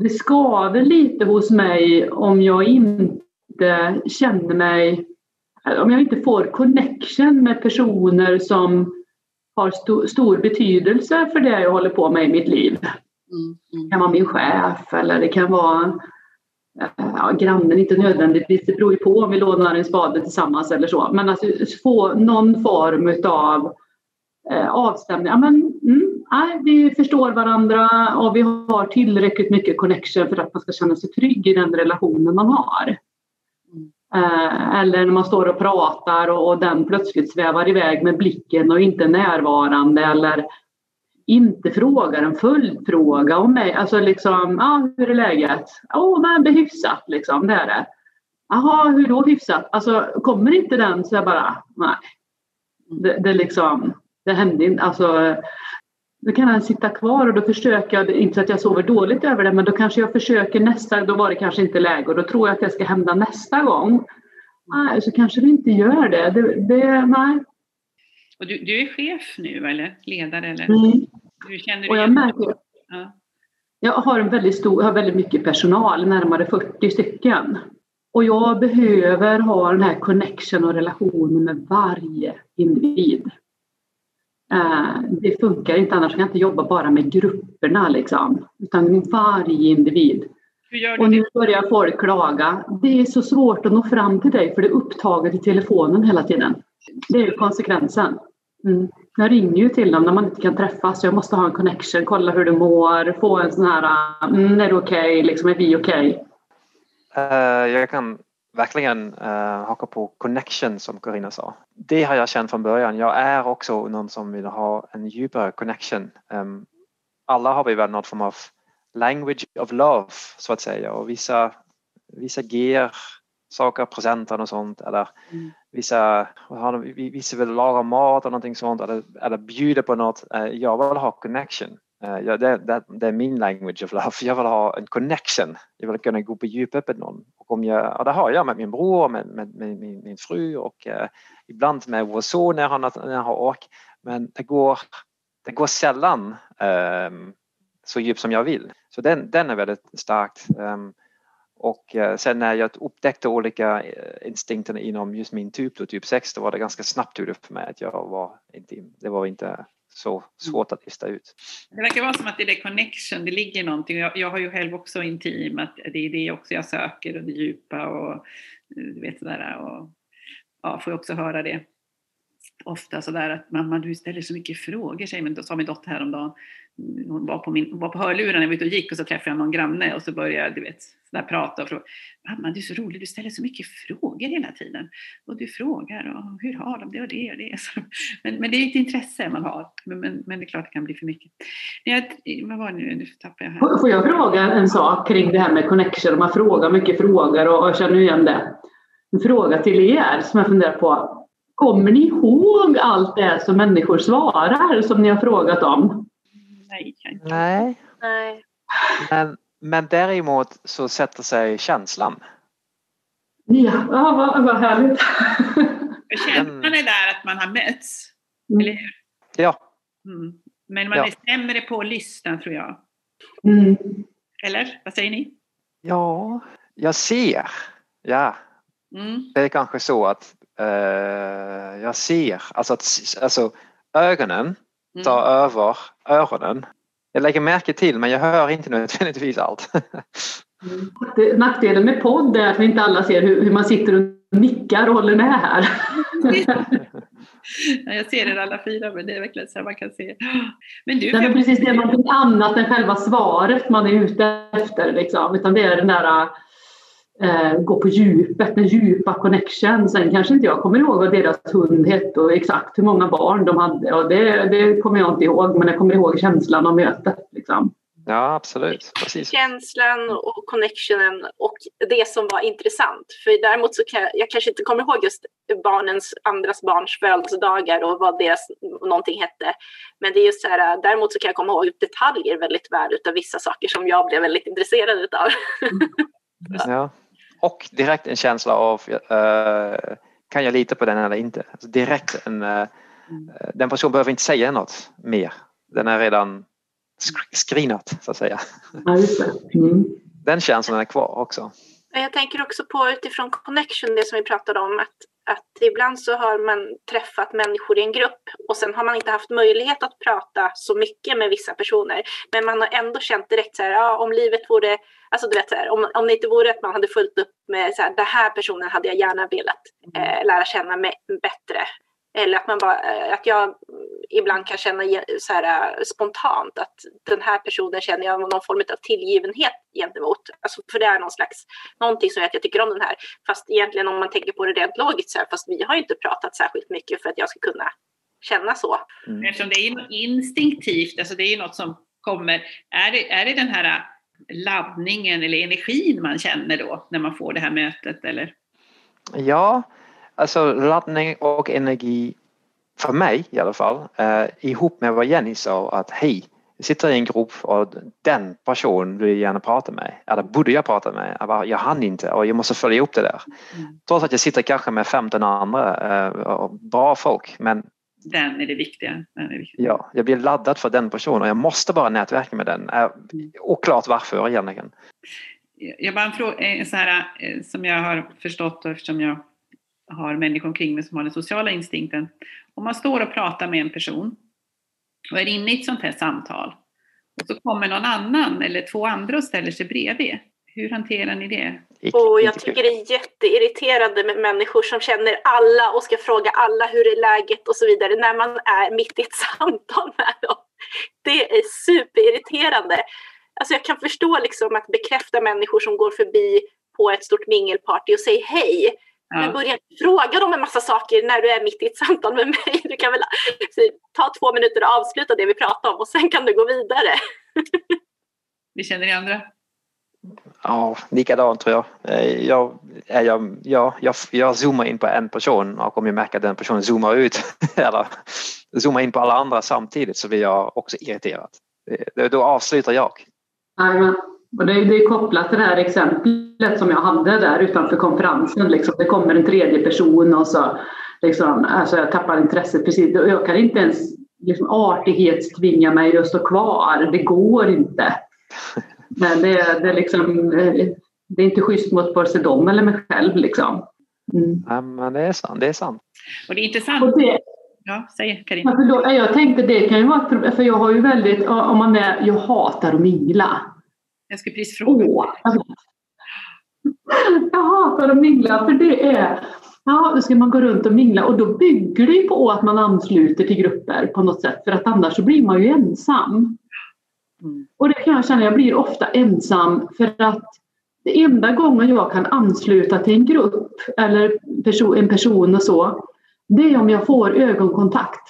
det skaver lite hos mig om jag inte känner mig, om jag inte får connection med personer som har st stor betydelse för det jag håller på med i mitt liv. Mm, mm. Det kan vara min chef eller det kan vara ja, grannen, inte nödvändigtvis, det beror ju på om vi lånar en spade tillsammans eller så. Men alltså få någon form av eh, avstämning. Ja, men, mm, nej, vi förstår varandra och vi har tillräckligt mycket connection för att man ska känna sig trygg i den relationen man har. Eh, eller när man står och pratar och, och den plötsligt svävar iväg med blicken och inte är närvarande eller inte frågar en följdfråga om mig. Alltså liksom, ja, hur är läget? Åh, oh, men det är hyfsat liksom, det är det. Jaha, hur då hyfsat? Alltså kommer inte den så jag bara, nej. Det, det liksom, det hände inte, alltså då kan han sitta kvar och då försöker jag, inte så att jag sover dåligt över det, men då kanske jag försöker nästa, då var det kanske inte läge och då tror jag att det ska hända nästa gång. Nej, så kanske det inte gör det. det, det nej. Och du, du är chef nu eller ledare? Eller? Mm. Hur känner du och jag märker, ja. Jag har, en väldigt stor, har väldigt mycket personal, närmare 40 stycken. Och jag behöver ha den här connection och relationen med varje individ. Eh, det funkar inte annars kan jag inte jobba bara med grupperna liksom, utan med varje individ. Och nu det? börjar folk klaga. Det är så svårt att nå fram till dig för det är upptaget i telefonen hela tiden. Det är ju konsekvensen. Mm. Jag ringer ju till dem när man inte kan träffas. Jag måste ha en connection, kolla hur du mår, få en sån här, mm, är du okej, liksom, är vi okej? Eh, jag kan verkligen uh, haka på connection som Carina sa. Det har jag känt från början. Jag är också någon som vill ha en djupare connection. Um, alla har vi väl något form av language of love så att säga och vissa, vissa ger saker, presenter och sånt eller Mm. vissa, vissa vill laga mat eller någonting sånt eller, eller bjuda på något. Eh, Jag vill ha connection. Eh, ja, det, det, det är min language of love. Jag vill ha en connection. Jag vill kunna gå på djupet med någon. Och om jag, ja, det har jag med min bror, med, med, med min, min fru och eh, ibland med vår son när han, när han har ork. Men det går, det går sällan eh, så djupt som jag vill. Så den, den är väldigt starkt. Um, och eh, sen när jag upptäckte olika eh, instinkter inom just min typ, då, typ 6, då var det ganska snabbt tydligt för mig att jag var intim. Det var inte så svårt att lista ut. Det verkar vara som att det är connection, det ligger någonting. Jag, jag har ju själv också intim, att det är det också jag söker och det djupa och eh, du vet sådär. Och, ja, får jag också höra det ofta sådär att mamma du ställer så mycket frågor, säger min, sa min dotter häromdagen. Hon var på, min, var på hörlurarna, när jag var ute och gick och så träffade jag någon granne och så började jag du vet, sådär prata och fråga. Mamma du är så rolig, du ställer så mycket frågor hela tiden. Och du frågar och hur har de det och det och det. Så, men, men det är ett intresse man har. Men, men, men det är klart det kan bli för mycket. Jag, vad var det nu? Nu tappar jag här. Får får jag fråga en sak kring det här med connection? Man frågar mycket frågor och jag känner igen det. En fråga till er som jag funderar på. Kommer ni ihåg allt det som människor svarar som ni har frågat om? Nej. Nej, Nej. men, men däremot så sätter sig känslan. Ja, ja vad, vad härligt. För känslan är där att man har mötts, Mm. eller hur? Ja, Mm. Men man Ja. är sämre på att lyssna tror jag. Mm. Eller? Vad säger ni? ja, jag ser. Ja, Mm. det är kanske så att eh, jag ser, alltså, att, alltså ögonen tar Mm. över öronen. Jag lägger märke till men jag hör inte nödvändigtvis allt. Det- Nackdelen med podd är att vi inte alla ser hur, hur man sitter och nickar och håller med här. Ja, jag ser er alla fyra, men det är verkligen så man kan se. Men du, Nej, men precis, det är någonting annat än själva svaret man är ute efter. Liksom. Utan det är den där eh, gå på djupet, den djupa connection. Sen kanske inte jag kommer ihåg vad deras hund hette och exakt hur många barn de hade. Och det, det kommer jag inte ihåg, men jag kommer ihåg känslan av mötet. Liksom. Ja, absolut. Precis. Känslan och connectionen och det som var intressant. För däremot så kan jag, jag kanske inte kommer ihåg just barnens, andras barns födelsedagar och vad deras någonting hette. Men det är just så här, däremot så kan jag komma ihåg detaljer väldigt väl utav vissa saker som jag blev väldigt intresserad utav. Ja. Och direkt en känsla av eh, kan jag lita på den eller inte? Alltså direkt en, eh, den personen behöver inte säga något mer. Den är redan screenat så att säga. Mm. Den känslan är kvar också. Men Jag tänker också på utifrån connection, det som vi pratade om, att, att ibland så har man träffat människor i en grupp och sen har man inte haft möjlighet att prata så mycket med vissa personer. Men man har ändå känt direkt så här, ja, om livet vore, alltså du vet så här, om, om det inte vore att man hade fullt upp med så här, den här personen hade jag gärna velat eh, lära känna mig bättre. Eller att man bara, eh, att jag ibland kan känna så här, eh, spontant att den här personen känner jag någon form av tillgivenhet gentemot. Alltså, för det är någon slags, någonting som gör att jag tycker om den här. Fast egentligen om man tänker på det rent logiskt så här, fast vi har ju inte pratat särskilt mycket för att jag ska kunna känna så. Mm. Eftersom det är något instinktivt, alltså det är något som kommer. Är det, är det den här äh, laddningen eller energin man känner då när man får det här mötet? Eller? Ja, alltså laddning och energi för mig i alla fall eh, ihop med vad Jenny sa att hej, jag sitter i en grupp och den personen vill jag gärna prata med. Eller borde jag prata med? Jag, bara, jag hann inte och jag måste följa upp det där. Mm. Trots att jag sitter kanske med 15 andra eh, bra folk men Den är det viktiga. Den är viktiga. ja, jag blir laddad för den personen och jag måste bara nätverka med den. Eh, oklart varför egentligen. Jag bara en fråga, så här, eh, som jag har förstått och eftersom jag har människor omkring mig som har den sociala instinkten. Om man står och pratar med en person och är inne i ett sånt här samtal och så kommer någon annan eller två andra och ställer sig bredvid. Hur hanterar ni det? Och jag tycker det är jätteirriterande med människor som känner alla och ska fråga alla hur är läget och så vidare när man är mitt i ett samtal med dem. Det är superirriterande. Alltså jag kan förstå liksom att bekräfta människor som går förbi på ett stort mingelparty och säger hej. Ja. Men börja fråga dem en massa saker när du är mitt i ett samtal med mig. Du kan väl ta två minuter och avsluta det vi pratar om och sen kan du gå vidare. Vi känner ni andra? Ja, likadant tror jag. Eh, jag, jag, jag, jag, jag zoomar in på en person och om jag märker att den personen zoomar ut eller zoomar in på alla andra samtidigt så blir jag också irriterad. Då avslutar jag. Amen. Och det, är, det är kopplat till det här exemplet som jag hade där utanför konferensen. Liksom. Det kommer en tredje person och så liksom, alltså jag tappar intresset precis. Jag kan inte ens liksom, artighetstvinga mig att stå kvar. Det går inte. Men det, det, är liksom, det är inte schysst mot vare sig dem eller mig själv. Liksom. Mm. Ja, men det är sant. Det är sant. Och det är intressant. Det, ja, säg Carina. Ja, jag tänkte det kan ju vara för jag har ju väldigt, om man är, jag hatar att mingla. Jag skulle precis fråga. Åh, jag hatar att mingla för det är Ja, då ska man gå runt och mingla och då bygger det på att man ansluter till grupper på något sätt för att annars så blir man ju ensam. Mm. Och det kan jag känna, jag blir ofta ensam för att det enda gången jag kan ansluta till en grupp eller en person och så, det är om jag får ögonkontakt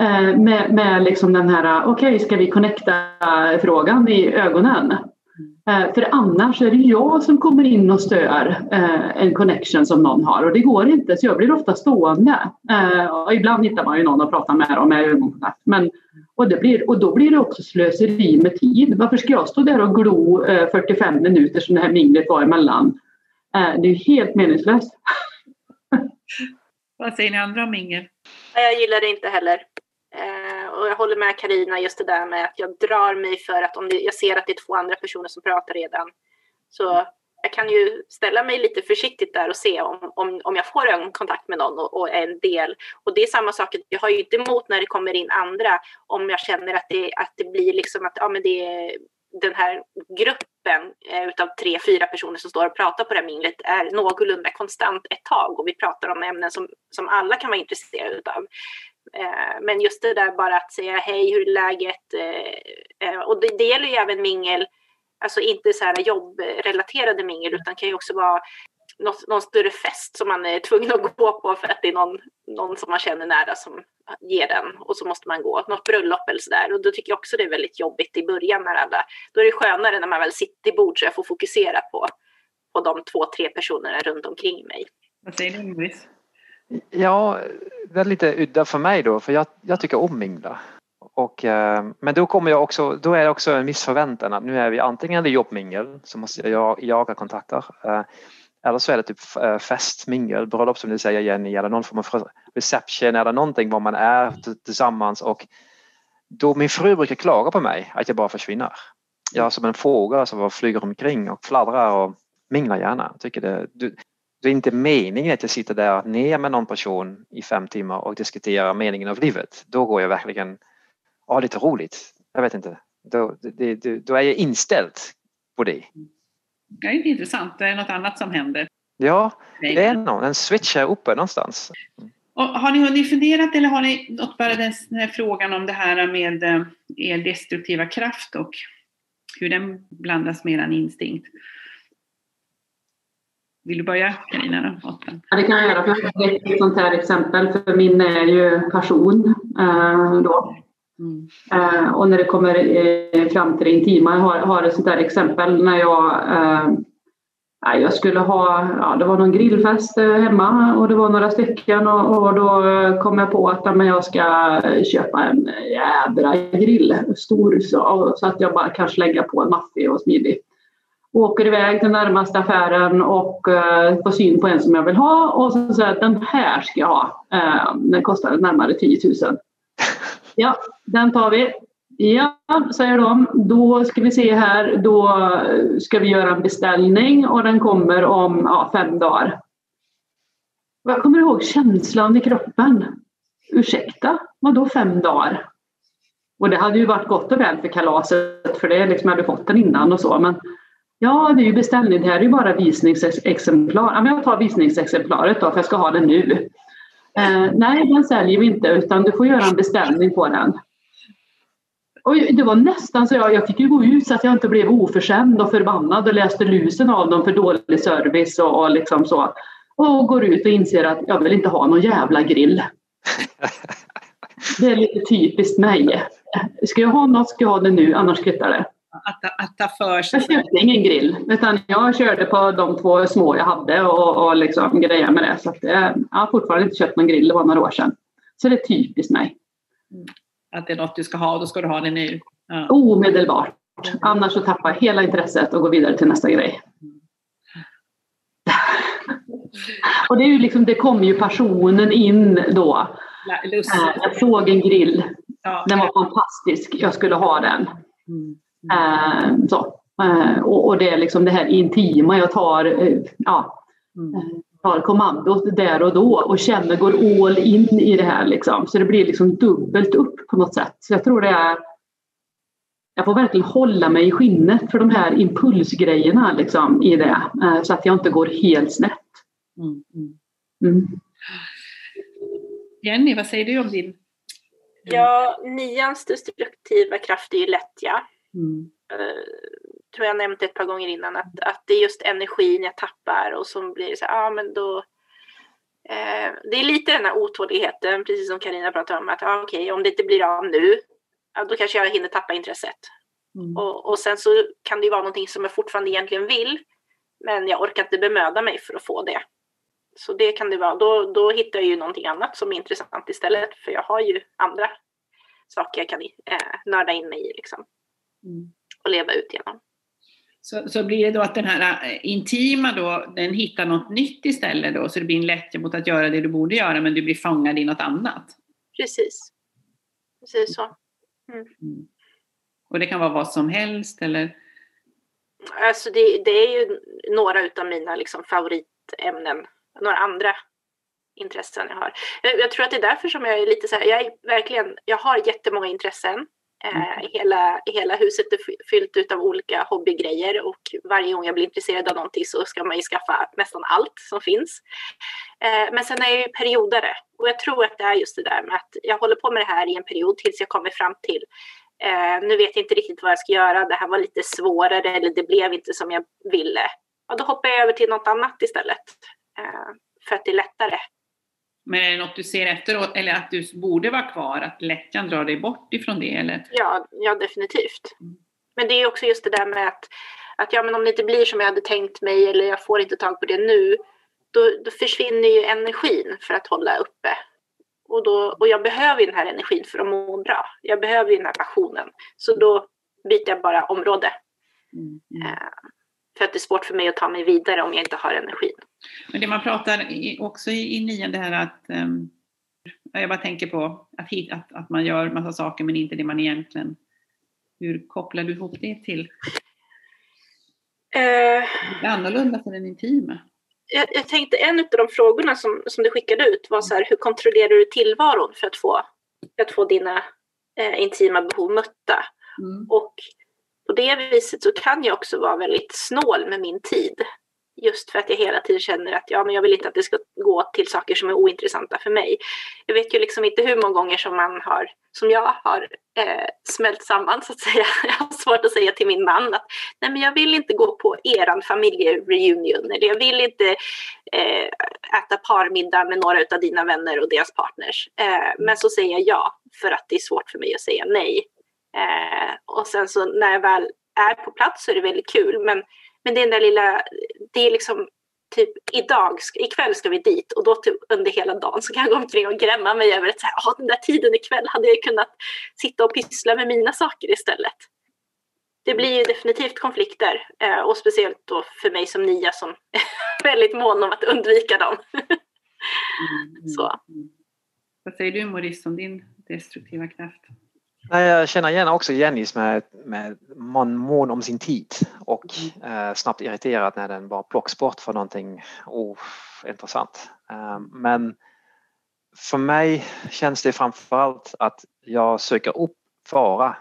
eh, med, med liksom den här, okej, okay, ska vi connecta-frågan i ögonen? Eh, för annars är det jag som kommer in och stör eh, en connection som någon har och det går inte så jag blir ofta stående. Och ibland hittar man ju någon att prata med och med ögonkontakt. Men och, det blir, och då blir det också slöseri med tid. Varför ska jag stå där och glo eh, 45 minuter som det här minglet var emellan? Eh, det är helt meningslöst. Vad säger ni andra om mingel? Jag gillar det inte heller. Och jag håller med Karina just det där med att jag drar mig för att om det, jag ser att det är två andra personer som pratar redan så jag kan ju ställa mig lite försiktigt där och se om, om, om jag får ögonkontakt med någon och, och en del. Och det är samma sak, jag har ju inte emot när det kommer in andra om jag känner att det, att det blir liksom att ja, men det är den här gruppen eh, utav tre, fyra personer som står och pratar på det här minglet är någorlunda konstant ett tag och vi pratar om ämnen som, som alla kan vara intresserade utav. Eh, men just det där bara att säga hej, hur är läget? Eh, eh och det, det gäller ju även mingel Alltså inte så här jobbrelaterade mingel utan kan ju också vara något, någon större fest som man är tvungen att gå på för att det är någon, någon som man känner nära som ger den och så måste man gå. Något bröllop eller sådär och då tycker jag också det är väldigt jobbigt i början när alla, då är det skönare när man väl sitter till bord så jag får fokusera på, på de två, tre personerna runt omkring mig. Vad säger du Louise? Ja, det är lite udda för mig då för jag, jag tycker om mingla. Och, eh, men då kommer jag också, då är det också en missförväntan att nu är vi antingen i jobbmingel så måste jag jaga kontakter eh, eller så är det typ eh, festmingel, bröllop som du säger Jenny eller någon form av reception eller någonting var man är tillsammans och då min fru brukar klaga på mig att jag bara försvinner. Jag är som en fågel som flyger omkring och fladdrar och minglar gärna. Jag tycker det, det är inte meningen att jag sitter där ner med någon person i fem timmar och diskuterar meningen av livet. Då går jag verkligen ha lite roligt. Jag vet inte. Då, det, det, då är jag inställd på det. Det är inte intressant. Det är något annat som händer. Ja, det är någon, en switch här uppe någonstans. Och har ni hunnit funderat eller har ni något bara den här frågan om det här med eh, er destruktiva kraft och hur den blandas med er instinkt? Vill du börja Carina? Ja, det kan jag göra. Jag har ett sånt här exempel för min är ju passion. Eh, då. Mm. Eh, och när det kommer eh, fram till det intima, jag har, har ett sånt där exempel när jag jag skulle ha, ja, det var någon grillfest hemma och det var några stycken och, och då kom jag på att men jag ska köpa en jädra grill, stor så, så att jag bara kanske lägga på en maffig och smidig. Åker iväg till närmaste affären och uh, får syn på en som jag vill ha och så säger att den här ska jag ha. Uh, den kostar närmare 10 000. Ja, den tar vi. Ja, säger de. Då ska vi se här. Då ska vi göra en beställning och den kommer om ja, fem dagar. Jag kommer ihåg känslan i kroppen. Ursäkta, vadå fem dagar? Och det hade ju varit gott och väl för kalaset för det liksom hade fått den innan och så. Men Ja, det är ju beställning. Det här är ju bara visningsexemplar. Ja, jag tar visningsexemplaret då, för jag ska ha den nu. Eh, nej, den säljer vi inte, utan du får göra en beställning på den. Och det var nästan så jag, jag fick ju gå ut så att jag inte blev oförskämd och förbannad och läste lusen av dem för dålig service och, och liksom så. Och går ut och inser att jag vill inte ha någon jävla grill. Det är lite typiskt mig. Ska jag ha något ska jag ha det nu, annars kvittar det. Att, att ta för sig. Jag köpte ingen grill, utan jag körde på de två små jag hade och, och liksom grejade med det. Så att, jag har fortfarande inte köpt någon grill, det var några år sedan. Så det är typiskt mig. Att det är något du ska ha, då ska du ha det nu. Ja. Omedelbart. Annars så tappar jag hela intresset och går vidare till nästa grej. Och det, är ju liksom, det kommer ju passionen in då. Lust. Jag såg en grill. Ja. Den var fantastisk. Jag skulle ha den. Mm. Mm. Så. Och det är liksom det här intima. Jag tar, ja, mm. tar kommandot där och då och känner, går all in i det här. Liksom. Så det blir liksom dubbelt upp på något sätt. Så jag tror det är jag får verkligen hålla mig i skinnet för de här impulsgrejerna liksom, i det. Så att jag inte går helt snett. Mm. Mm. Jenny, vad säger du om din? Ja, nians destruktiva kraft är ju lättja. Mm. Uh, tror jag nämnt ett par gånger innan att, att det är just energin jag tappar och så blir det så här, ja men då uh, det är lite den här otåligheten, precis som Karina pratade om, att ah, okej, okay, om det inte blir av nu, ja, då kanske jag hinner tappa intresset. Mm. Och, och sen så kan det ju vara någonting som jag fortfarande egentligen vill, men jag orkar inte bemöda mig för att få det. Så det kan det vara. Då, då hittar jag ju någonting annat som är intressant istället. För jag har ju andra saker jag kan eh, nörda in mig i liksom. Mm. Och leva ut genom. Så, så blir det då att den här eh, intima då, den hittar något nytt istället då, så det blir en lättja mot att göra det du borde göra, men du blir fångad i något annat? Precis. Precis så. Mm. Mm. Och det kan vara vad som helst eller? Alltså det, det är ju några utav mina liksom favoritämnen några andra intressen jag har. Jag, jag, tror att det är därför som jag är lite så här, jag är verkligen, jag har jättemånga intressen. Mm. Eh, mm. hela, hela huset är fyllt av olika hobbygrejer och varje gång jag blir intresserad av någonting så ska man ju skaffa nästan allt som finns. Eh, men sen är jag ju periodare och jag tror att det är just det där med att jag håller på med det här i en period tills jag kommer fram till eh, nu vet jag inte riktigt vad jag ska göra, det här var lite svårare eller det blev inte som jag ville. Ja, då hoppar jag över till något annat istället. Eh, för att det är lättare. Men är det något du ser efteråt, eller att du borde vara kvar, att lättjan drar dig bort ifrån det? Eller? Ja, ja, definitivt. Mm. Men det är också just det där med att, att ja, men om det inte blir som jag hade tänkt mig eller jag får inte tag på det nu, då, då försvinner ju energin för att hålla uppe. Och, då, och jag behöver ju den här energin för att må bra. Jag behöver ju den här passionen. Så då byter jag bara område. Mm. Mm. För att det är svårt för mig att ta mig vidare om jag inte har energin. Men det man pratar också i, i nian, det här att um, jag bara tänker på att, hit, att, att man gör massa saker men inte det man egentligen... Hur kopplar du ihop det till? Uh, det är annorlunda för den intima. Jag, jag, tänkte en av de frågorna som, som du skickade ut var så här, hur kontrollerar du tillvaron för att få, för att få dina eh, intima behov mötta? Mm. Och på det viset så kan jag också vara väldigt snål med min tid. Just för att jag hela tiden känner att ja, men jag vill inte att det ska gå till saker som är ointressanta för mig. Jag vet ju liksom inte hur många gånger som man har, som jag har eh, smält samman så att säga. Jag har svårt att säga till min man att nej men jag vill inte gå på eran familjereunion eller jag vill inte eh, äta parmiddag med några av dina vänner och deras partners. Eh, men så säger jag ja för att det är svårt för mig att säga nej. Eh, och sen så när jag väl är på plats så är det väldigt kul. Men, men det är den där lilla, det är liksom typ idag, ikväll ska vi dit och då typ under hela dagen så kan jag gå omkring och grämma mig över att så här, ah, den där tiden ikväll hade jag kunnat sitta och pyssla med mina saker istället. Det blir ju definitivt konflikter eh, och speciellt då för mig som nia som är väldigt mån om att undvika dem. mm, så. Mm. Vad säger du Maurice om din destruktiva kraft? Jag känner igen också Jennys med, med man mån om sin tid och eh, snabbt irriterad när den bara plockas bort för någonting ointressant. Eh, men för mig känns det framförallt att jag söker upp fara.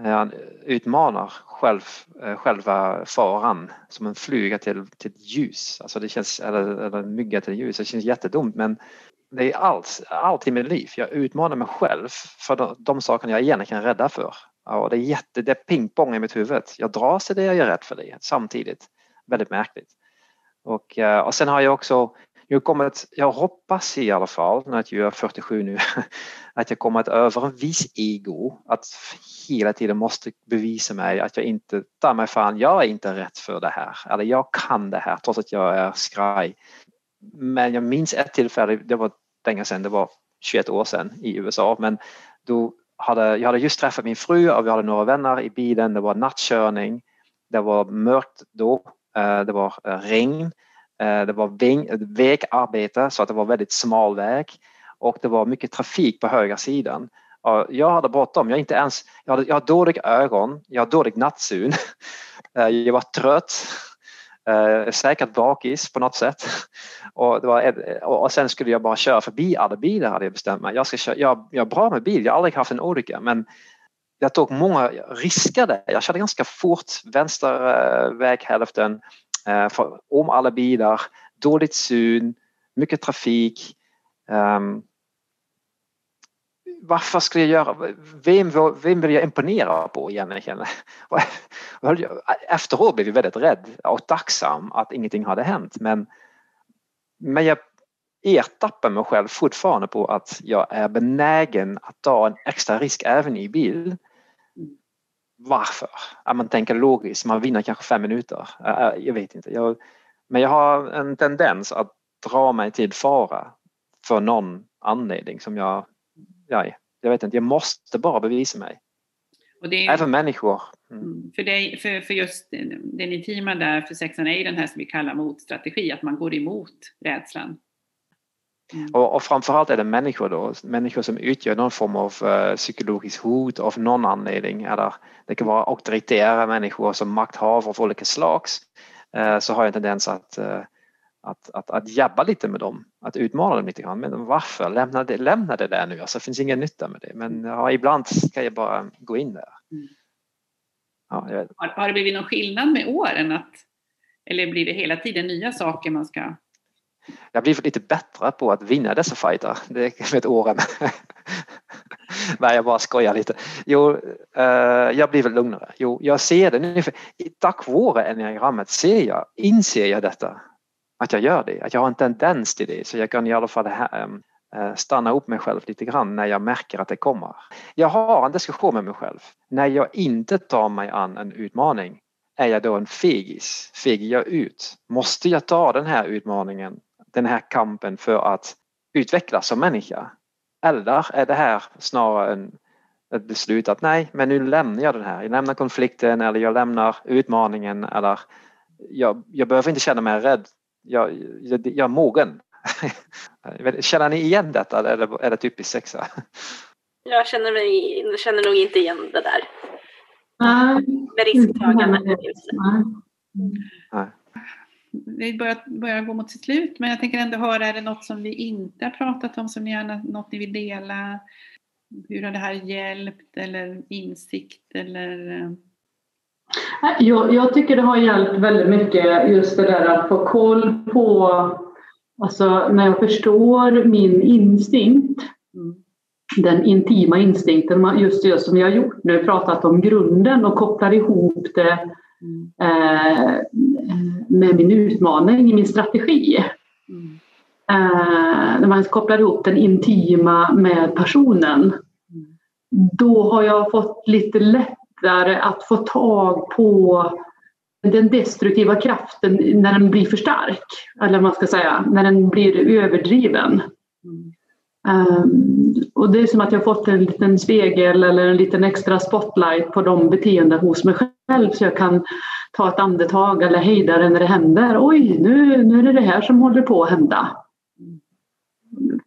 Eh, jag utmanar själv, eh, själva faran som en flyga till, till ljus. Alltså det känns, eller, eller en mygga till ljus. Det känns jättedumt men det är allt, allt i mitt liv. Jag utmanar mig själv för de, de sakerna jag egentligen är rädda för. Ja, det är jätte, det är pingpong i mitt huvud. Jag dras till det jag är rädd för det samtidigt. Väldigt märkligt. Och, eh, och sen har jag också jag, kommit, jag hoppas i alla fall, när jag är 47 nu, att jag kommer att över en viss ego. Att hela tiden måste bevisa mig att jag inte, ta mig fan, jag är inte rätt för det här. Eller jag kan det här trots att jag är skraj. Men jag minns ett tillfälle, det var länge sedan, det var 21 år sedan i USA, men då hade, jag hade just träffat min fru och vi hade några vänner i bilen, det var nattkörning, det var mörkt då, eh, det var eh, regn, eh, det var vägarbete så att det var väldigt smal väg. Och det var mycket trafik på höger sidan. Jag hade bråttom, jag, inte ens, jag, hade, jag har dåliga ögon, jag har dålig nattsyn, jag var trött eh, säkert bakis på något sätt. Och, det var, och sen skulle jag bara köra förbi alla bilar hade jag bestämt mig. Jag, ska köra, jag, jag är bra med bil, jag har aldrig haft en olycka men jag tog många risker där. Jag körde ganska fort vänster eh, väghälften eh, om alla bilar, dåligt syn, mycket trafik. Um, varför skulle jag göra, vem, vem vill jag imponera på egentligen? Efteråt blev jag väldigt rädd och tacksam att ingenting hade hänt men, men jag ertappar mig själv fortfarande på att jag är benägen att ta en extra risk även i bil. Varför? Att man tänker logiskt, man vinner kanske fem minuter. Jag vet inte. Jag, men jag har en tendens att dra mig till fara för någon anledning som jag ja, jag vet inte, jag måste bara bevisa mig. Och det är, Även människor. Mm. mm. För, det, för, för just den intima där, för sexan är ju den här som vi kallar motstrategi, att man går emot rädslan. Mm. Och, och framförallt är det människor då, människor som utgör någon form av uh, psykologisk hot av någon anledning. Eller det kan vara auktoritära människor som makthavare av olika slags. Uh, så har jag en tendens att uh, att, att, att jabba lite med dem, att utmana dem lite grann. Men varför? Lämna det, lämna det där nu, alltså, det finns ingen nytta med det. Men ja, ibland ska jag bara gå in där. Mm. Ja, har, har det blivit någon skillnad med åren? Att, eller blir det hela tiden nya saker man ska... Jag blivit lite bättre på att vinna dessa fighter det med åren. Nej, jag bara skojar lite. Jo, uh, jag blir väl lugnare. Jo, jag ser det nu. Tack vare enneagrammet ser jag, inser jag detta att jag gör det, att jag har en tendens till det så jag kan i alla fall ehm, eh, stanna upp mig själv lite grann när jag märker att det kommer. Jag har en diskussion med mig själv. När jag inte tar mig an en utmaning, är jag då en fegis? Fegar jag ut? Måste jag ta den här utmaningen, den här kampen för att utvecklas som människa? Eller är det här snarare en, ett beslut att nej, men nu lämnar jag den här. Jag lämnar konflikten eller jag lämnar utmaningen eller jag, jag behöver inte känna mig rädd jag, jag, jag är mogen. Känner ni igen detta eller är det typiskt sexa? Jag känner, mig, känner nog inte igen det där. Nej. Med risktagande. Nej. Vi börjar, börjar gå mot sitt slut men jag tänker ändå höra, är det något som vi inte har pratat om som ni gärna, något ni vill dela? Hur har det här hjälpt eller insikt eller eh, jag, jag, tycker det har hjälpt väldigt mycket just det där att få koll på, alltså när jag förstår min instinkt, mm. den intima instinkten, just det som vi har gjort nu, pratat om grunden och kopplar ihop det mm. eh, med min utmaning, min strategi. Mm. Eh, när man kopplar ihop den intima med personen, mm. då har jag fått lite lätt lättare att få tag på den destruktiva kraften när den blir för stark, eller vad man ska säga, när den blir överdriven. Mm. Um, och det är som att jag fått en liten spegel eller en liten extra spotlight på de beteenden hos mig själv så jag kan ta ett andetag eller hejda det när det händer. Oj, nu, nu är det det här som håller på att hända.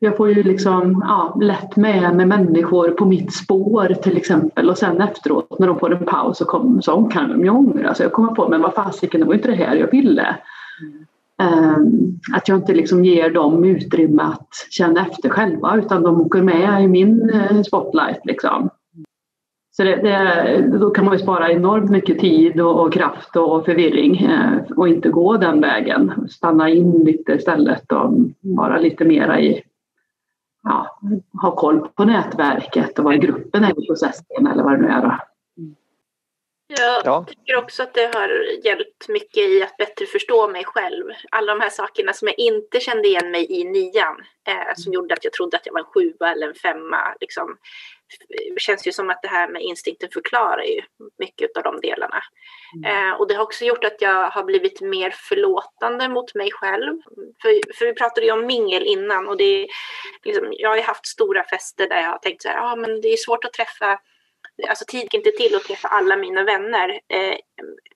Jag får ju liksom ja, lätt med mig människor på mitt spår till exempel och sen efteråt när de får en paus så, kom, så kan de ju ångra sig. Jag kommer på men vad fasiken, det var inte det här jag ville. Mm. Um, att jag inte liksom ger dem utrymme att känna efter själva utan de åker med i min eh, spotlight. Liksom. Så det, det, då kan man ju spara enormt mycket tid och, och kraft och, och förvirring eh, och inte gå den vägen. Stanna in lite istället och vara lite mera i, ja, ha koll på nätverket och vad gruppen är i processen eller vad det nu är. Då. Jag ja. tycker också att det har hjälpt mycket i att bättre förstå mig själv. Alla de här sakerna som jag inte kände igen mig i nian, eh, som gjorde att jag trodde att jag var en sjua eller en femma. Liksom, känns ju som att det här med instinkten förklarar ju mycket av de delarna. Mm. Eh, och det har också gjort att jag har blivit mer förlåtande mot mig själv. För, för vi pratade ju om mingel innan och det är, liksom, jag har ju haft stora fester där jag har tänkt så här, ah, men det är svårt att träffa alltså tid gick inte till att träffa alla mina vänner eh,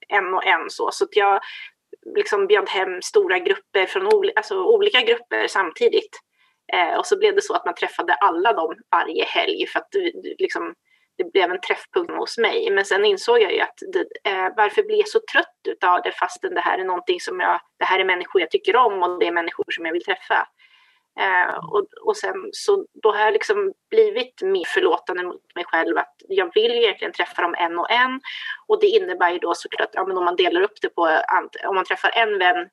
en och en så, så att jag liksom bjöd hem stora grupper från ol alltså, olika grupper samtidigt. Eh, och så blev det så att man träffade alla dem varje helg för att liksom, det blev en träffpunkt hos mig. Men sen insåg jag ju att det, eh, varför blir jag så trött utav det fastän det här är någonting som jag, det här är människor jag tycker om och det är människor som jag vill träffa. Eh, och, och sen så då har jag liksom blivit mer förlåtande mot mig själv att jag vill egentligen träffa dem en och en och det innebär ju då såklart, ja men om man delar upp det på, om man träffar en vän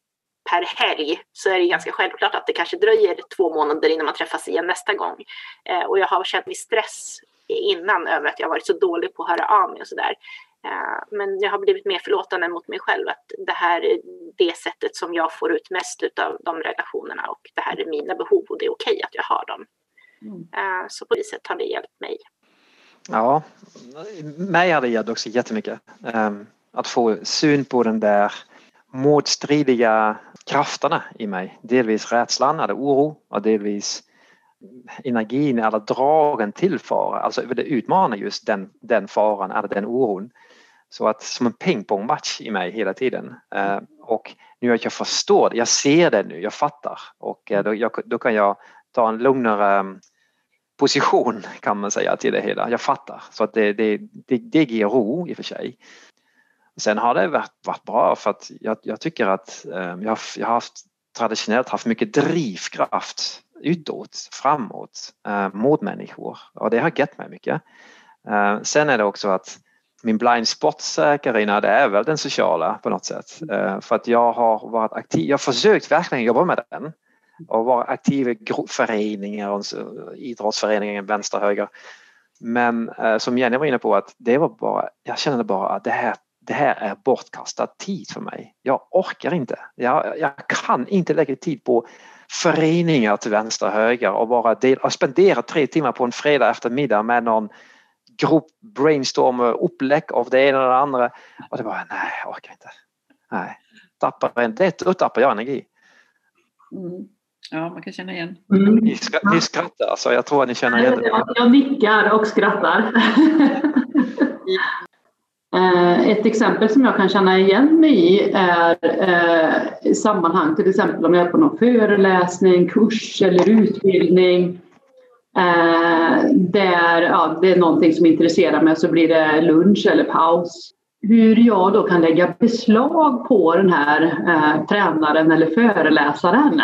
per helg så är det ganska självklart att det kanske dröjer två månader innan man träffas igen nästa gång. Eh, och jag har känt viss stress innan över att jag varit så dålig på att höra av mig och sådär. Eh, men jag har blivit mer förlåtande mot mig själv att det här är det sättet som jag får ut mest av de relationerna och det här är mina behov och det är okej att jag har dem. Mm. Eh, så på det sättet har det hjälpt mig. Ja, mig har det hjälpt också jättemycket. Ehm, att få syn på den där motstridiga krafterna i mig. Delvis rädslan eller oro och delvis energin eller dragen till fara. Alltså det utmanar just den, den faran eller den oron. Så att som en pingpongmatch i mig hela tiden. Eh, och nu att jag förstår det, jag ser det nu, jag fattar och eh, då, jag, då kan jag ta en lugnare mm, position kan man säga till det hela. Jag fattar så att det, det, det, det ger ro i och för sig. Sen har det varit, varit bra för att jag, jag tycker att eh, jag, jag har haft, traditionellt haft mycket drivkraft utåt, framåt, eh, mot människor och det har gett mig mycket. Eh, sen är det också att min blind spot Carina, det är väl den sociala på något sätt. Eh, för att jag har varit aktiv, jag har försökt verkligen jobba med den och vara aktiv i föreningar, och idrottsföreningar, vänster, höger. Men som Jenny var inne på att det var bara, jag kände bara att det här, det här är bortkastad tid för mig. Jag orkar inte. Jag, jag kan inte lägga tid på föreningar till vänster och höger och bara del, och spendera tre timmar på en fredag eftermiddag med någon grupp brainstorm upplägg av det ena eller det andra. Och det var nej, jag orkar inte. Nej, tappar, det, då tappar jag energi. Mm. Ja, man kan känna igen. Mm. Ni, skra, ni skrattar, alltså. jag tror att ni känner igen det. Jag, jag nickar och skrattar. Eh, ett exempel som jag kan känna igen mig i är eh, i sammanhang, till exempel om jag är på någon föreläsning, kurs eller utbildning eh, där ja, det är någonting som intresserar mig så blir det lunch eller paus. Hur jag då kan lägga beslag på den här eh, tränaren eller föreläsaren.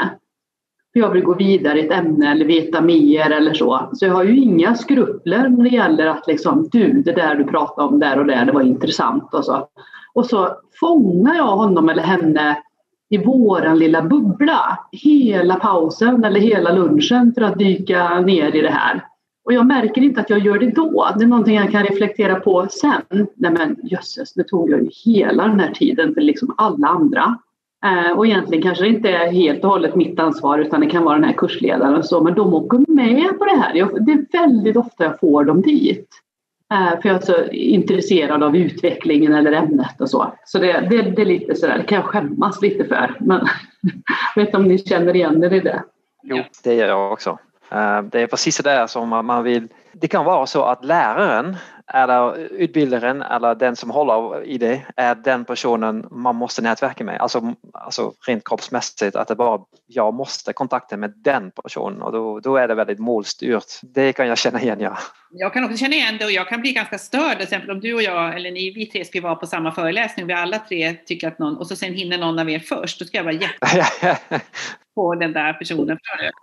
Jag vill gå vidare i ett ämne eller veta mer eller så. Så jag har ju inga skrupler när det gäller att liksom, du, det där du pratade om där och där, det var intressant och så. Och så fångar jag honom eller henne i våran lilla bubbla hela pausen eller hela lunchen för att dyka ner i det här. Och jag märker inte att jag gör det då. Det är någonting jag kan reflektera på sen. Nej men jösses, nu tog jag ju hela den här tiden för liksom alla andra. Eh, och egentligen kanske det inte är helt och hållet mitt ansvar utan det kan vara den här kursledaren och så. Men de åker med på det här. Det är väldigt ofta jag får dem dit. Eh, för jag är så intresserad av utvecklingen eller ämnet och så. Så det, det, det är lite sådär, det kan jag skämmas lite för. Men jag vet inte om ni känner igen er i det? Jo, det gör jag också. Eh, det är precis det där som man vill. Det kan vara så att läraren eller utbildaren eller den som håller i det är den personen man måste nätverka med. Alltså, alltså rent kroppsmässigt att det bara jag måste kontakta med den personen och då, då är det väldigt målstyrt. Det kan jag känna igen ja. Jag kan också känna igen det och jag kan bli ganska störd. Till exempel om du och jag, eller ni, vi tre ska vara på samma föreläsning vi alla tre tycker att någon, och så sen hinner någon av er först, då ska jag vara jätte på den där personen för att jag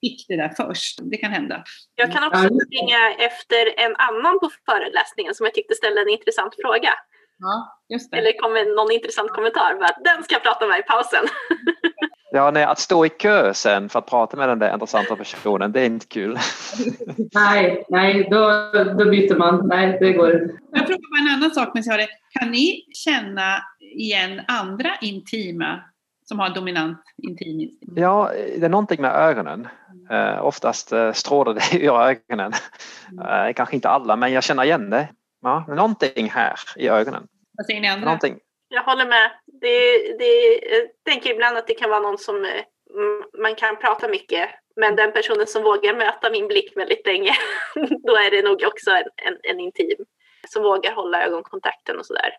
fick det där först. Det kan hända. Jag kan också springa efter en annan på föreläsningen som jag tyckte ställde en intressant fråga. Ja, just det. Eller kom någon intressant kommentar. Bara, den ska jag prata med i pausen. Ja, nej, att stå i kö sen för att prata med den där intressanta personen, det är inte kul. Nej, nej då, då byter man. Nej, det går. Jag frågar bara en annan sak men jag har det. Kan ni känna igen andra intima som har dominant intim instinkt? Ja, det är någonting med ögonen. Uh, oftast uh, strålar det ur ögonen. Uh, kanske inte alla, men jag känner igen det. Ja, någonting här i ögonen. Vad säger ni andra? Någonting. Jag håller med. Det, det, jag tänker ibland att det kan vara någon som mm, man kan prata mycket men den personen som vågar möta min blick väldigt länge, då är det nog också en, en, en intim. Som vågar hålla ögonkontakten och sådär.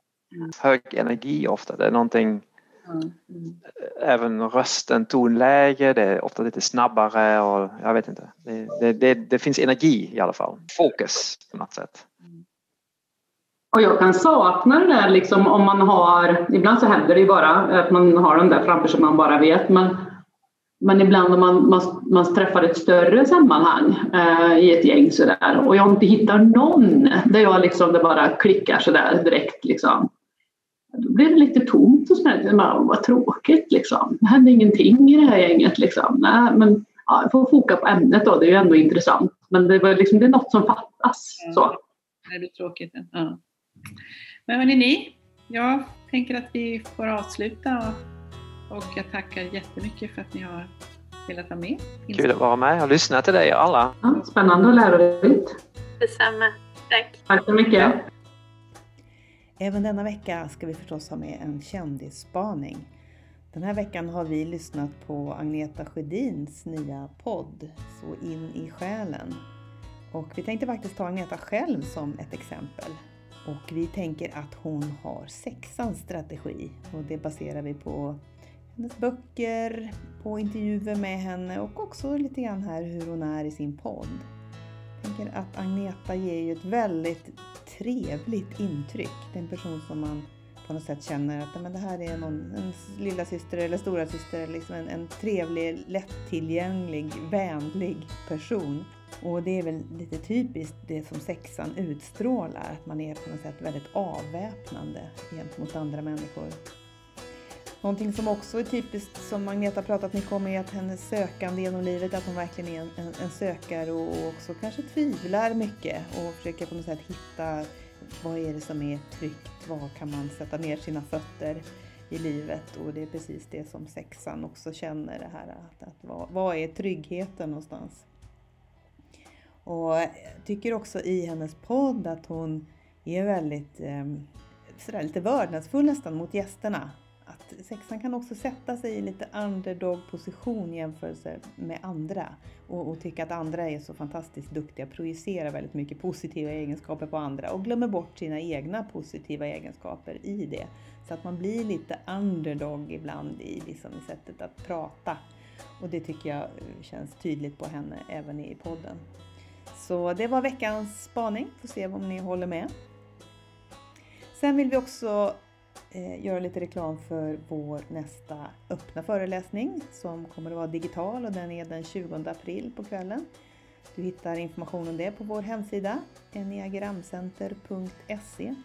Hög energi ofta. Det är någonting, Mm. Även rösten, tonläge, det är ofta lite snabbare och jag vet inte. Det, det, det, det finns energi i alla fall. Fokus på något sätt. Och jag kan sakna det där liksom om man har, ibland så händer det ju bara att man har den där framför sig man bara vet, men, men ibland om man, man, man träffar ett större sammanhang eh, i ett gäng sådär och jag inte hittar någon där jag liksom, det bara klickar sådär direkt liksom. Då blir det lite tomt och sådär, man, vad tråkigt liksom. Det händer ingenting i det här gänget liksom. Nej, men ja, jag får foka på ämnet då, det är ju ändå intressant. Men det, var liksom, det är något som fattas. Så. Det blir tråkigt. Ja. Men hörni ni, jag tänker att vi får avsluta och, och jag tackar jättemycket för att ni har velat vara med. Kul att vara med och lyssna till dig alla. Ja, spännande och lärorikt. Detsamma. Tack. Tack så mycket. Även denna vecka ska vi förstås ha med en kändisspaning. Den här veckan har vi lyssnat på Agneta Sjödins nya podd Så in i själen. Och vi tänkte faktiskt ta Agneta själv som ett exempel. Och vi tänker att hon har sexans strategi och det baserar vi på hennes böcker, på intervjuer med henne och också lite grann här hur hon är i sin podd. Jag tänker att Agneta ger ju ett väldigt trevligt intryck. Det är en person som man på något sätt känner att men det här är någon, en lilla syster eller stora syster, liksom en, en trevlig, lättillgänglig, vänlig person. Och det är väl lite typiskt det som sexan utstrålar, att man är på något sätt väldigt avväpnande gentemot andra människor. Någonting som också är typiskt som Agneta pratat mycket om är att hennes sökande genom livet, att hon verkligen är en, en, en sökare och också kanske tvivlar mycket och försöker på något sätt hitta vad är det som är tryggt, var kan man sätta ner sina fötter i livet och det är precis det som sexan också känner det här att, att vad, vad är tryggheten någonstans? Och jag tycker också i hennes podd att hon är väldigt eh, sådär lite vördnadsfull nästan mot gästerna. Sexan kan också sätta sig i lite underdog-position i jämförelse med andra och, och tycka att andra är så fantastiskt duktiga, projicerar väldigt mycket positiva egenskaper på andra och glömmer bort sina egna positiva egenskaper i det. Så att man blir lite underdog ibland i, liksom, i sättet att prata. Och det tycker jag eh, känns tydligt på henne även i podden. Så det var veckans spaning, får se om ni håller med. Sen vill vi också Eh, göra lite reklam för vår nästa öppna föreläsning som kommer att vara digital och den är den 20 april på kvällen. Du hittar information om det på vår hemsida enneagramcenter.se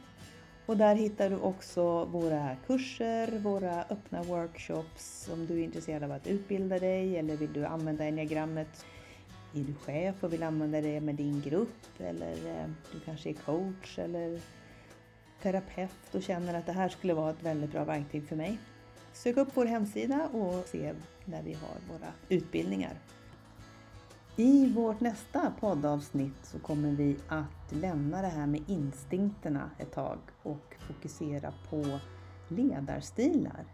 och där hittar du också våra kurser, våra öppna workshops om du är intresserad av att utbilda dig eller vill du använda enneagrammet är du chef och vill använda det med din grupp eller eh, du kanske är coach eller terapeut och känner att det här skulle vara ett väldigt bra verktyg för mig. Sök upp vår hemsida och se där vi har våra utbildningar. I vårt nästa poddavsnitt så kommer vi att lämna det här med instinkterna ett tag och fokusera på ledarstilar.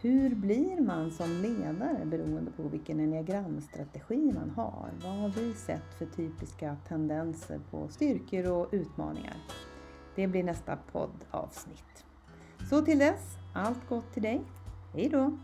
Hur blir man som ledare beroende på vilken enneagramstrategi man har? Vad har vi sett för typiska tendenser på styrkor och utmaningar? Det blir nästa poddavsnitt. Så till dess, allt gott till dig. Hej då!